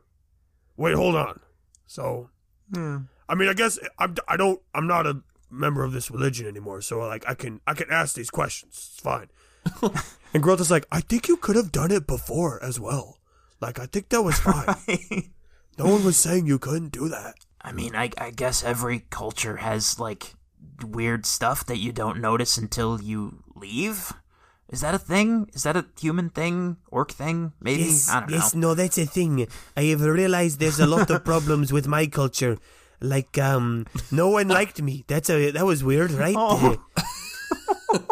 wait, hold on. So, hmm. I mean, I guess I'm I don't I'm not a member of this religion anymore, so like I can I can ask these questions. It's fine. and Growth is like, I think you could have done it before as well. Like I think that was fine. no one was saying you couldn't do that. I mean, I, I guess every culture has like weird stuff that you don't notice until you leave. Is that a thing? Is that a human thing? Orc thing? Maybe? I don't know. no, that's a thing. I have realized there's a lot of problems with my culture. Like, um, no one liked me. That's a that was weird, right? Oh.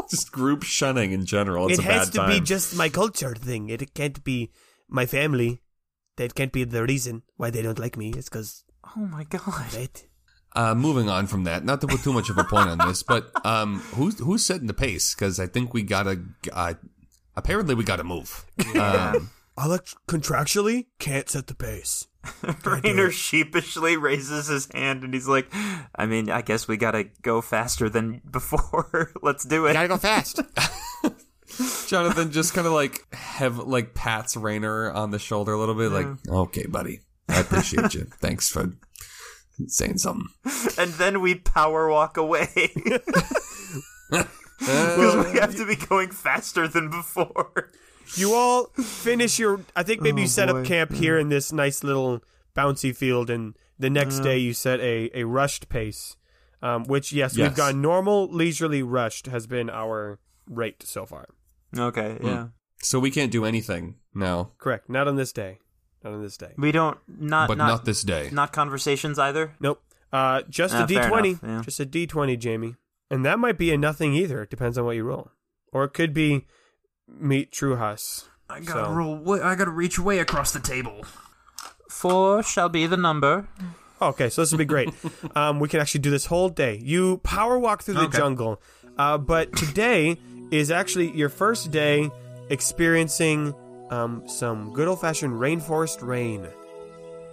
just group shunning in general. It's it a has bad to time. be just my culture thing. It can't be my family. That can't be the reason why they don't like me. It's because Oh my god. right. Uh, moving on from that, not to put too much of a point on this, but um, who's who's setting the pace? Because I think we gotta. Uh, apparently, we gotta move. Um, I contractually can't set the pace. Rainer sheepishly raises his hand and he's like, I mean, I guess we gotta go faster than before. Let's do You it. gotta go fast. Jonathan just kind of like have like pats Rainer on the shoulder a little bit, like, "Okay, buddy, I appreciate you. Thanks for saying something." And then we power walk away. Uh, because we have to be going faster than before. You all finish your. I think maybe you oh, set up camp here mm. in this nice little bouncy field, and the next day you set a, a rushed pace. Um, which yes, we've Yes. gone normal, leisurely, rushed has been our rate so far. Okay, hmm. yeah. So we can't do anything now, Correct. Not on this day. Not on this day. We don't not but not, not, this day. not conversations either. Nope. Uh, just Ah, a fair D twenty. enough, yeah. Just a D twenty, Jamie. And that might be a nothing either. It depends on what you roll, or it could be meet Truhas. I gotta So- roll. Way, I gotta reach way across the table. Four shall be the number. Okay, so this would be great. um, we can actually do this whole day. You power walk through the Okay. jungle, uh, but today is actually your first day experiencing um, some good old fashioned rainforest rain.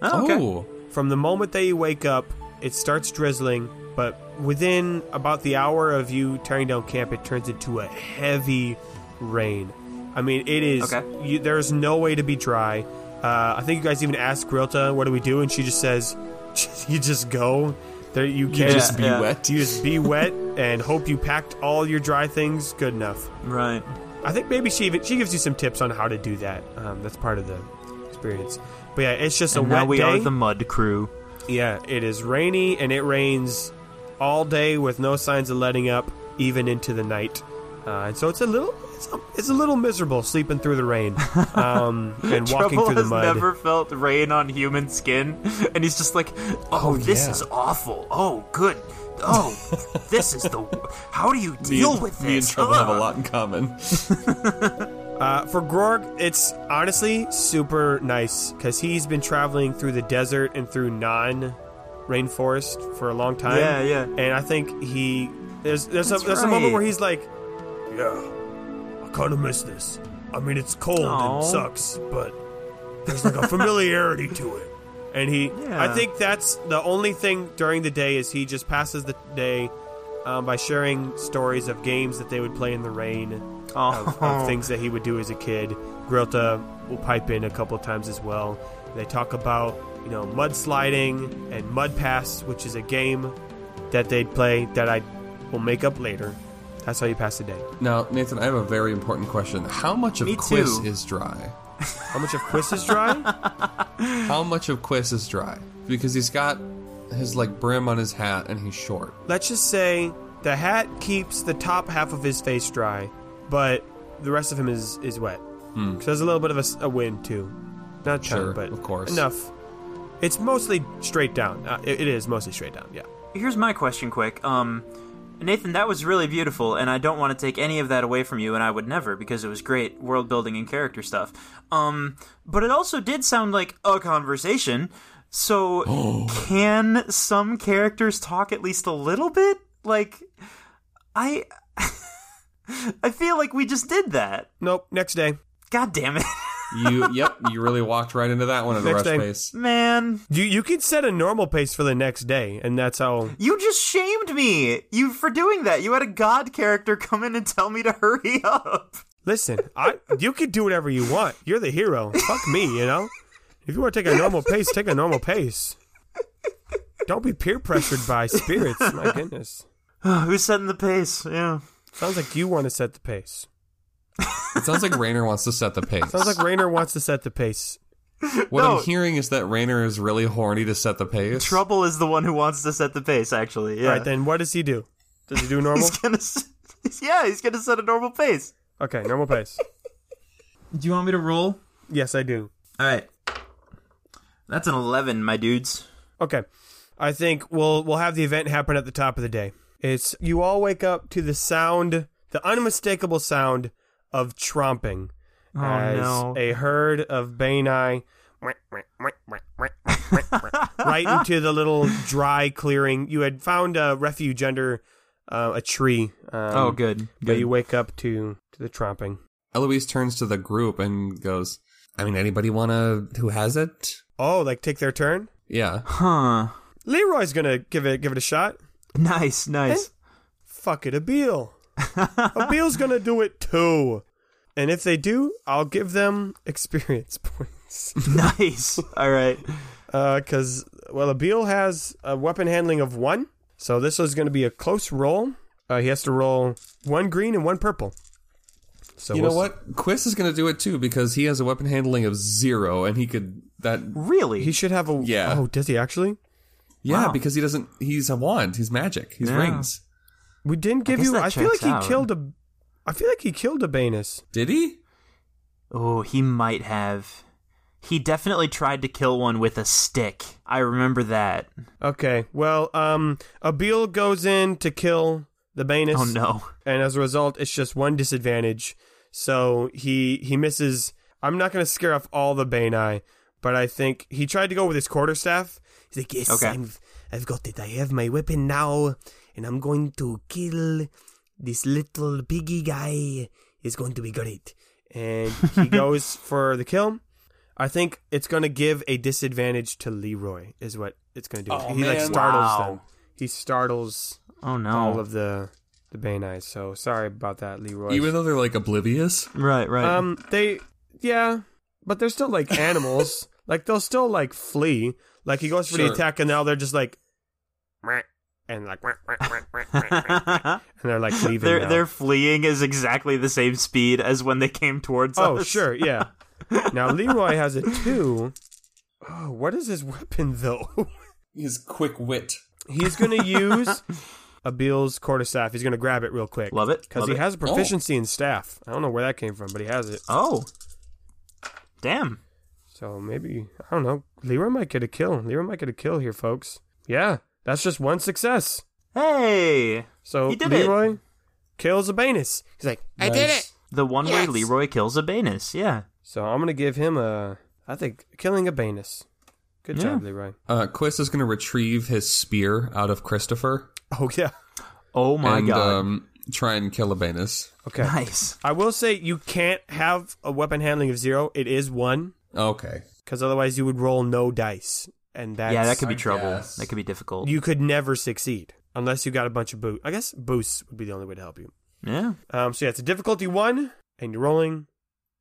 Oh, okay. Oh, From the moment that you wake up, it starts drizzling, but within about the hour of you tearing down camp, it turns into a heavy rain. I mean, it is. Okay. You, there's no way to be dry. Uh, I think you guys even asked Grilta, "What do we do?" and she just says, "You just go. There, you can't just be yeah. wet. You just be wet and hope you packed all your dry things good enough." Right. I think maybe she even she gives you some tips on how to do that. Um, that's part of the experience. But yeah, it's just And a now wet we day. are the mud crew. Yeah, it is rainy and it rains all day with no signs of letting up, even into the night. Uh, and so it's a little, it's a, it's a little miserable sleeping through the rain um, and walking through the has mud. never felt rain on human skin, and he's just like, "Oh, this yeah. is awful. Oh, good. Oh, this is the. How do you deal and- with me and this? Trouble have a lot in common. Uh, for Grog, it's honestly super nice because he's been traveling through the desert and through non rainforest for a long time. Yeah, yeah. And I think he there's there's a That's there's a moment where he's like, "Yeah, I kind of miss this. I mean, it's cold Aw. and sucks, but there's like a familiarity to it." And he, Yeah. I think that's the only thing during the day is he just passes the day um, by sharing stories of games that they would play in the rain Oh, of, of things that he would do as a kid. Grilta will pipe in a couple times as well. They talk about you know mudsliding and mud pass, which is a game that they'd play that I will make up later. That's how you pass the day. Now, Nathan, I have a very important question. How much of Me Quiz too. is dry? How much of Quiz is dry? How much of Quiz is dry? Because he's got his like brim on his hat and he's short. Let's just say the hat keeps the top half of his face dry, but the rest of him is is wet. So there's a little bit of a wind too, not a ton, Sure, but of course. enough. It's mostly straight down. Uh, it- it is mostly straight down. Yeah. Here's my question, quick. Um, Nathan, that was really beautiful, and I don't want to take any of that away from you, and I would never because it was great world building and character stuff. Um, but it also did sound like a conversation. So, can some characters talk at least a little bit? Like, I, I feel like we just did that. Nope. Next day. God damn it, You, yep, you really walked right into that one at a Next rush day. pace. man! You you can set a normal pace for the next day, and that's how. You just shamed me. You for doing that. You had a god character come in and tell me to hurry up. Listen, I you can do whatever you want. You're the hero. Fuck me, you know. If you want to take a normal pace, take a normal pace. Don't be peer pressured by spirits. My goodness. Who's setting the pace? Yeah. Sounds like you want to set the pace. It sounds like Rayner wants to set the pace. Sounds like Rayner wants to set the pace. what No. I'm hearing is that Rayner is really horny to set the pace. Trouble is the one who wants to set the pace. Actually, yeah. All right, then what does he do? Does he do normal? He's gonna. s- Yeah, he's gonna set a normal pace. Okay, normal pace. Do you want me to roll? Yes, I do. All right. That's an eleven, my dudes. Okay. I think we'll we'll have the event happen at the top of the day. It's you all wake up to the sound, the unmistakable sound of tromping as no. a herd of Bainai right into the little dry clearing. You had found a refuge under uh, a tree. Um, oh, good. But you wake up to to the tromping. Eloise turns to the group and goes, I mean, anybody wanna, who has it? Oh, like take their turn. Yeah. Huh. Leroy's gonna give it give it a shot. Nice. Nice. Fuck it, Abil. Abil's gonna do it too. And if they do, I'll give them experience points. nice. All right. Uh, cause well, Abil has a weapon handling of one, so this is gonna be a close roll. Uh, he has to roll one green and one purple. So You we'll know what? Quiz is gonna do it too because he has a weapon handling of zero and he could, that, Really? He should have a. Yeah. Oh, does he actually? yeah, Wow. because he doesn't, he's a wand, he's magic, he's Yeah. rings. We didn't give guess you. that I feel like checks he out. killed a. I feel like he killed a Banus. Did he? Oh, he might have. He definitely tried to kill one with a stick. I remember that. Okay. Well, um, Abil goes in to kill the Banus. Oh no. and as a result, it's just one disadvantage. So he he misses. I'm not going to scare off all the Bainai, but I think he tried to go with his quarterstaff. He's like, yes, Okay. I've, I've got it. I have my weapon now, and I'm going to kill this little piggy guy. It's going to be great. And he goes for the kill. I think it's going to give a disadvantage to Leroy, is what it's going to do. Oh, he like man. startles Wow. them. He startles Oh no. all of the the Bainai. So sorry about that, Leroy. Even though they're like oblivious? right. Right. um, they yeah, but they're still like animals. like they'll still like flee. Like he goes for the attack, and now they're just like, "Meh," and like, and they're like leaving. their now. their fleeing is exactly the same speed as when they came towards oh us. sure, yeah. now Leroy has a two. Oh, what is his weapon though? His quick wit. He's gonna use Abil's quarterstaff. He's gonna grab it real quick. Love it. because he it. has a proficiency in staff. I don't know where that came from, but he has it. Oh. Damn. So maybe I don't know. Leroy might get a kill. Leroy might get a kill here, folks. Yeah, that's just one success. Hey. So He did it. Leroy kills a Banus. He's like, I did it. The one Yes. where Leroy kills a Banus. Yeah. So I'm gonna give him a. I think killing a Banus. Good Yeah. job, Leroy. Uh, Quiz is going to retrieve his spear out of Christopher Oh yeah. Oh my and god. um, try and kill Abanus. Okay. nice. I will say you can't have a weapon handling of zero. It is one Okay. because otherwise you would roll no dice, and that's yeah, that could be I trouble. guess. That could be difficult. you could never succeed unless you got a bunch of boost. I guess boosts would be the only way to help you. yeah. Um. So yeah, it's a difficulty one, and you're rolling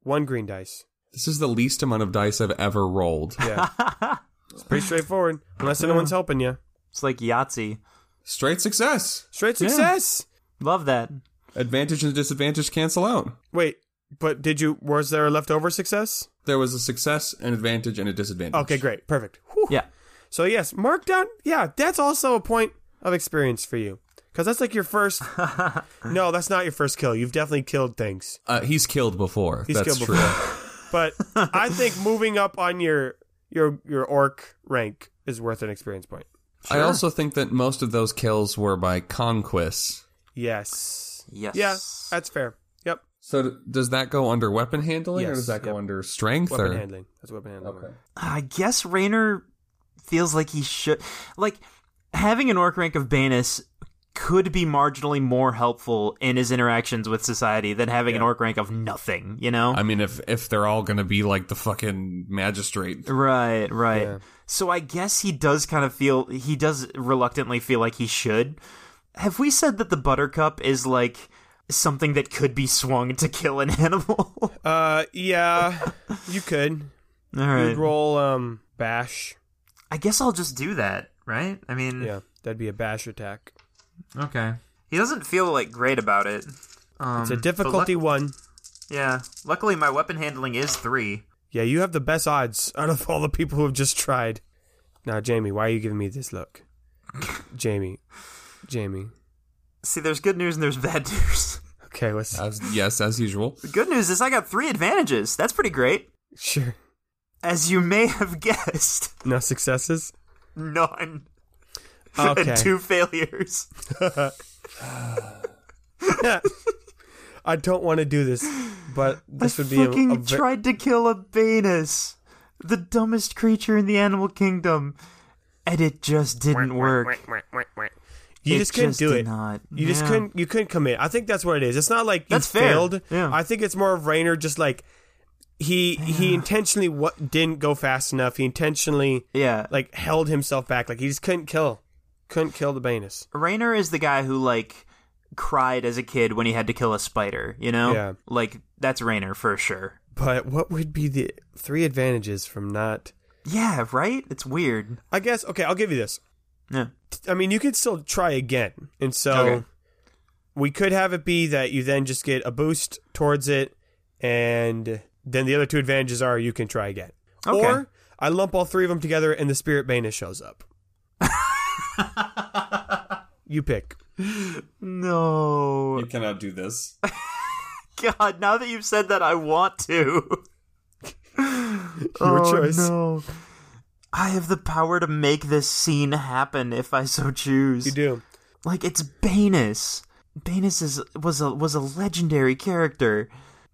one green dice. This is the least amount of dice I've ever rolled. Yeah, it's pretty straightforward. Unless anyone's helping you. It's like Yahtzee. Straight success. Straight Yeah. success. Love that. Advantage and disadvantage cancel out. Wait, but did you? Was there a leftover success? There was a success, an advantage, and a disadvantage. Okay, great, perfect. Whew. Yeah. So yes, mark down. Yeah, that's also a point of experience for you because that's like your first. no, that's not your first kill. You've definitely killed things, Uh, he's killed before. He's That's killed true. but I think moving up on your your your orc rank is worth an experience point. I also think that most of those kills were by conquests. Yes. Yes. Yeah, that's fair. Yep. So does that go under weapon handling, or Yes, does that go yep. under strength? Weapon or? handling. That's weapon handling. Okay. I guess Raynor feels like he should like having an orc rank of Banus could be marginally more helpful in his interactions with society than having an orc rank of nothing, you know? I mean, if if they're all gonna be like the fucking magistrate, right, right. Yeah. So I guess he does kind of feel he does reluctantly feel like he should. Have we said that the buttercup is like something that could be swung to kill an animal? Uh, yeah, you could. All right. You'd roll um bash. I guess I'll just do that, right? I mean, Yeah, that'd be a bash attack. Okay. He doesn't feel like great about it. Um, It's a difficulty luck- one. yeah. Luckily, my weapon handling is three. Yeah, you have the best odds out of all the people who have just tried. Now, Jamie, why are you giving me this look? Jamie, Jamie. See, there's good news and there's bad news. Okay, let's as yes, as usual. The good news is I got three advantages. That's pretty great. sure. As you may have guessed, No successes. none. Okay. And two failures. I don't want to do this, but this I would be a, fucking a ve- tried to kill a Banus, the dumbest creature in the animal kingdom, and it just didn't work. You It just couldn't just do it. not. You just couldn't. You couldn't commit. I think that's what it is. It's not like you That's failed. Yeah. I think it's more of Rainer just like he he intentionally what didn't go fast enough. He intentionally Yeah. like held himself back. Like he just couldn't kill, couldn't kill the Banus. Rainer is the guy who like cried as a kid when he had to kill a spider, you know? Yeah. Like that's Rainer for sure. But what would be the three advantages from not? Yeah, right? It's weird. I guess okay. I'll give you this. Yeah. I mean, you could still try again, and so Okay. we could have it be that you then just get a boost towards it, and then the other two advantages are you can try again, Okay. or I lump all three of them together and the Spirit Banus shows up. you pick. No. You cannot do this. God, now that you've said that I want to. Your oh, choice. No. I have the power to make this scene happen if I so choose. You do. Like it's Banus. Banus is was a was a legendary character,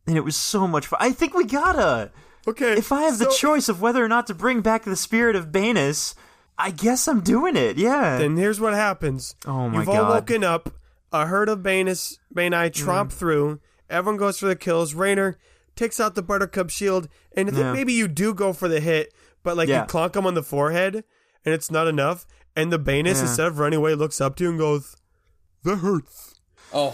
and it was so much fun. I think we gotta. Okay. If I have the choice of whether or not to bring back the spirit of Banus, I guess I'm doing it. Yeah. then here's what happens. Oh my god! You've all Mm. woken up. A herd of Banus, Bani tromp through. Everyone goes for the kills. Rainer takes out the Buttercup shield, and I think Yeah. maybe you do go for the hit, but like Yeah. you clonk him on the forehead, and it's not enough. And the Banus, Yeah. instead of running away, looks up to you and goes, "That hurts." Oh,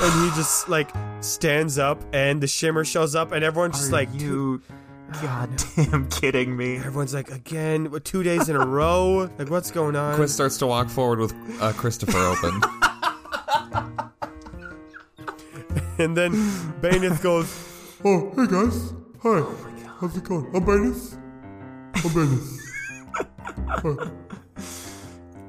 And he just like stands up, and the shimmer shows up, and everyone's just Are like, you goddamn kidding me? everyone's like, again, what, two days in a row? Like, what's going on? Chris starts to walk forward with uh, Christopher open. And then Baneth goes, Oh, hey guys. Hi. How's it going? I'm Baneth. I'm Baneth.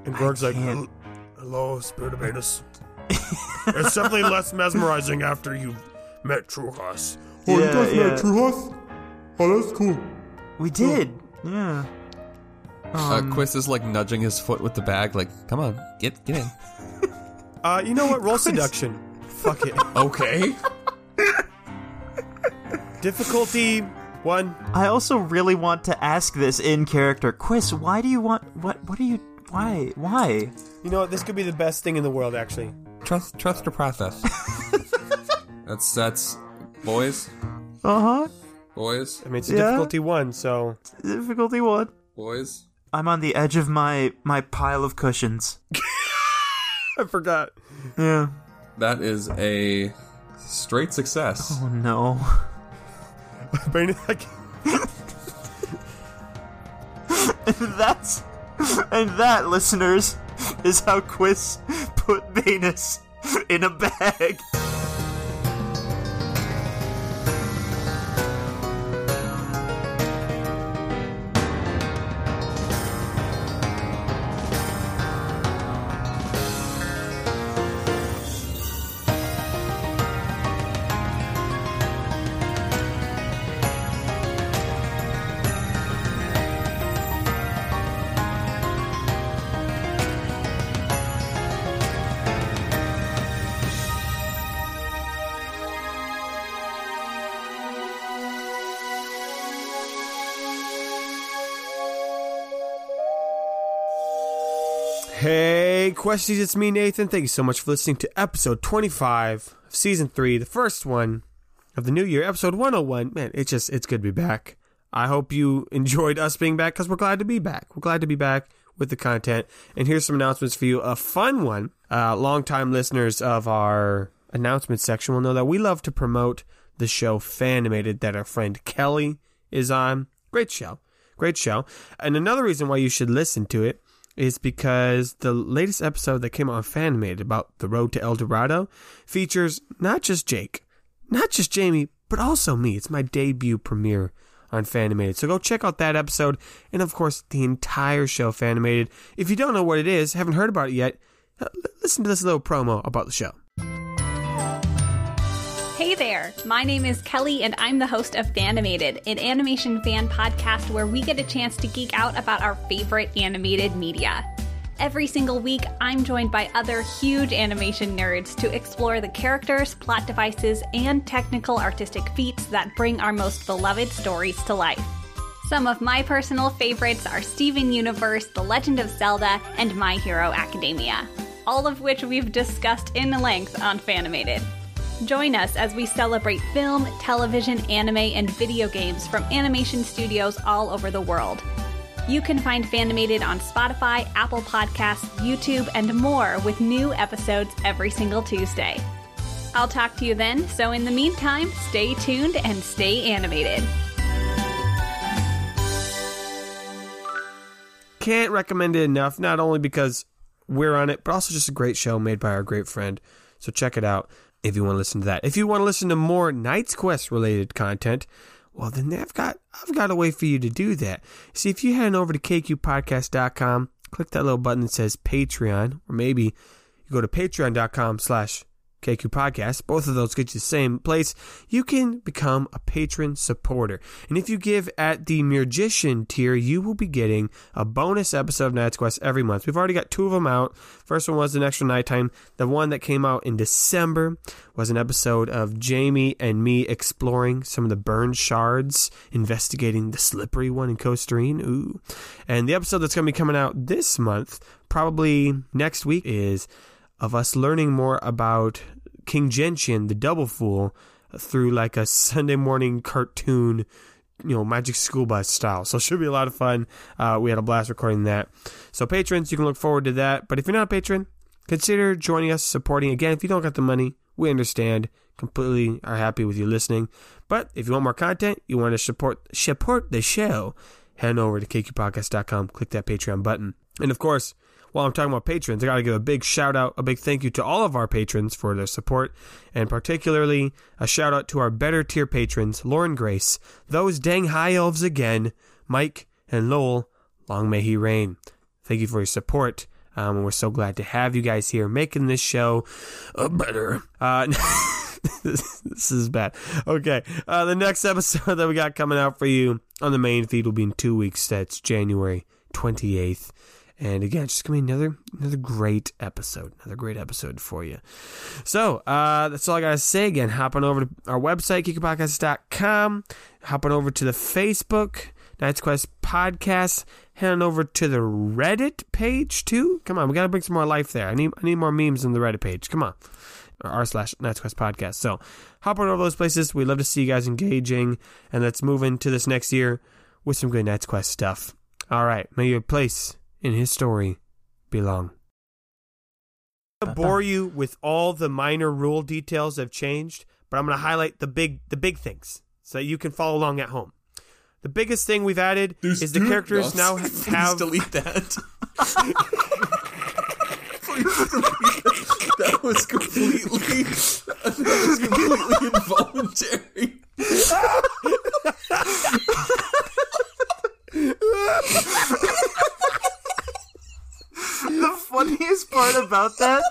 and Gorg's like, can't. Hello, Spirit of Baneth. it's definitely less mesmerizing after you've met Truhas. Oh, you Yeah, guys met yeah. Truhas? Oh, that's cool. We did. Yeah. uh, Quiz is like nudging his foot with the bag, like, "Come on, get get in." Uh, you know what? Roll seduction. Fuck it. Okay. Difficulty one. I also really want to ask this in character. Quiz, why do you want what what are you why? Why? You know what? This could be the best thing in the world, actually. Trust trust the process. that's that's boys, Uh-huh. boys, I mean, it's Yeah. difficulty one, so Difficulty one. boys. I'm on the edge of my my pile of cushions. I forgot. Yeah. That is a straight success. Oh no. Can't- That's and that, listeners, is how Quiz put Venus in a bag. Hey, Questies, it's me, Nathan. Thank you so much for listening to episode 25 of season 3, the first one of the new year, episode 101. Man, it's just, it's good to be back. I hope you enjoyed us being back because we're glad to be back. We're glad to be back with the content. And here's some announcements for you. A fun one. Uh, longtime listeners of our announcement section will know that we love to promote the show Fanimated that our friend Kelly is on. Great show. Great show. And another reason why you should listen to it is because the latest episode that came out on Fanimated about the road to El Dorado features not just Jake, not just Jamie, but also me. It's my debut premiere on Fanimated. So go check out that episode and of course the entire show Fanimated. If you don't know what it is, haven't heard about it yet, uh, listen to this little promo about the show. Hey there, my name is Kelly, and I'm the host of Fanimated, an animation fan podcast where we get a chance to geek out about our favorite animated media. Every single week, I'm joined by other huge animation nerds to explore the characters, plot devices, and technical artistic feats that bring our most beloved stories to life. Some of my personal favorites are Steven Universe, The Legend of Zelda, and My Hero Academia, all of which we've discussed in length on Fanimated. Join us as we celebrate film, television, anime, and video games from animation studios all over the world. You can find Fanimated on Spotify, Apple Podcasts, YouTube, and more with new episodes every single Tuesday. I'll talk to you then, so in the meantime, stay tuned and stay animated. Can't recommend it enough, not only because we're on it, but also just a great show made by our great friend. So check it out if you want to listen to that. If you want to listen to more Knights Quest related content, well then I've got I've got a way for you to do that. See if you head over to kqpodcast.com, click that little button that says Patreon, or maybe you go to patreon.com slash KQ Podcast. Both of those get you the same place. You can become a patron supporter. And if you give at the Magician tier, you will be getting a bonus episode of Knights Quest every month. We've already got two of them out. First one was an extra nighttime. The one that came out in December was an episode of Jamie and me exploring some of the burned shards, investigating the slippery one in Costerine. Ooh. And the episode that's going to be coming out this month, probably next week, is of us learning more about King Genshin, the Double Fool, through like a Sunday morning cartoon, you know, Magic School Bus style. So it should be a lot of fun. Uh, we had a blast recording that. So patrons, you can look forward to that. But if you're not a patron, consider joining us, supporting. Again, if you don't got the money, we understand. Completely are happy with you listening. But if you want more content, you want to support support the show, head over to kqpodcast.com, click that Patreon button. And of course, while I'm talking about patrons, I got to give a big shout out, a big thank you to all of our patrons for their support, and particularly a shout out to our better tier patrons, Lauren Grace, those dang high elves again, Mike and Lowell. Long may he reign. Thank you for your support. Um, we're so glad to have you guys here making this show uh, better. Uh, this, this is bad. Okay. Uh, the next episode that we got coming out for you on the main feed will be in two weeks. That's January 28th. And again, it's just gonna be another another great episode, another great episode for you. So uh, that's all I gotta say. Again, hop on over to our website, geekpodcast.com. Hop on over to the Facebook, Knights Quest Podcast. Head on over to the Reddit page too. Come on, we gotta bring some more life there. I need I need more memes on the Reddit page. Come on r slash Knights Quest podcast. So hop on over those places. We'd love to see you guys engaging, and let's move into this next year with some good Knights Quest stuff. All right, may your place in his story belong. I'm gonna bore you with all the minor rule details that have changed, but I'm going to highlight the big the big things so that you can follow along at home. The biggest thing we've added is the characters now Please have delete that. Please delete that. That was completely that was completely involuntary. The funniest part about that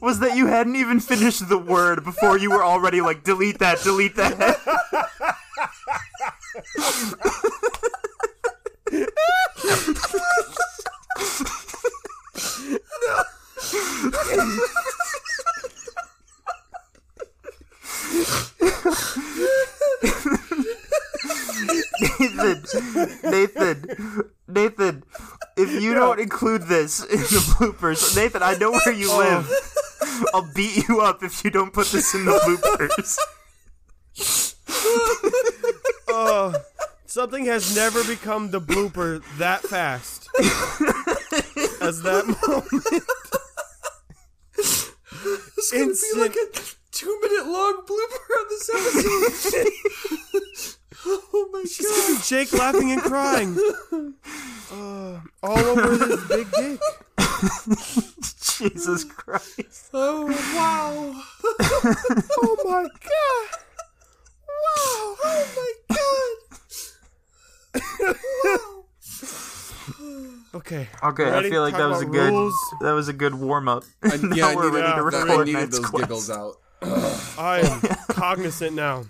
was that you hadn't even finished the word before you were already like, delete that, delete that. Nathan, Nathan, Nathan, if you don't include this in the bloopers, Nathan, I know where you oh. live. I'll beat you up if you don't put this in the bloopers. Oh, something has never become the blooper that fast as that moment. It's gonna be like a two minute long blooper on this episode. oh my god. She's just Jake laughing and crying. Uh, all over his big dick. Jesus Christ. Oh wow. Oh my god. Wow. Oh my god. Okay. Okay, I feel like Talk that was a good rules. that was a good warm up. I, yeah, now I we're needed, ready to that- record I needed those Quest. giggles out. I am cognizant now.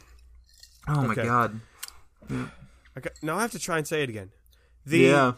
Oh my Okay. god. Got, now I have to try and say it again. The Yeah.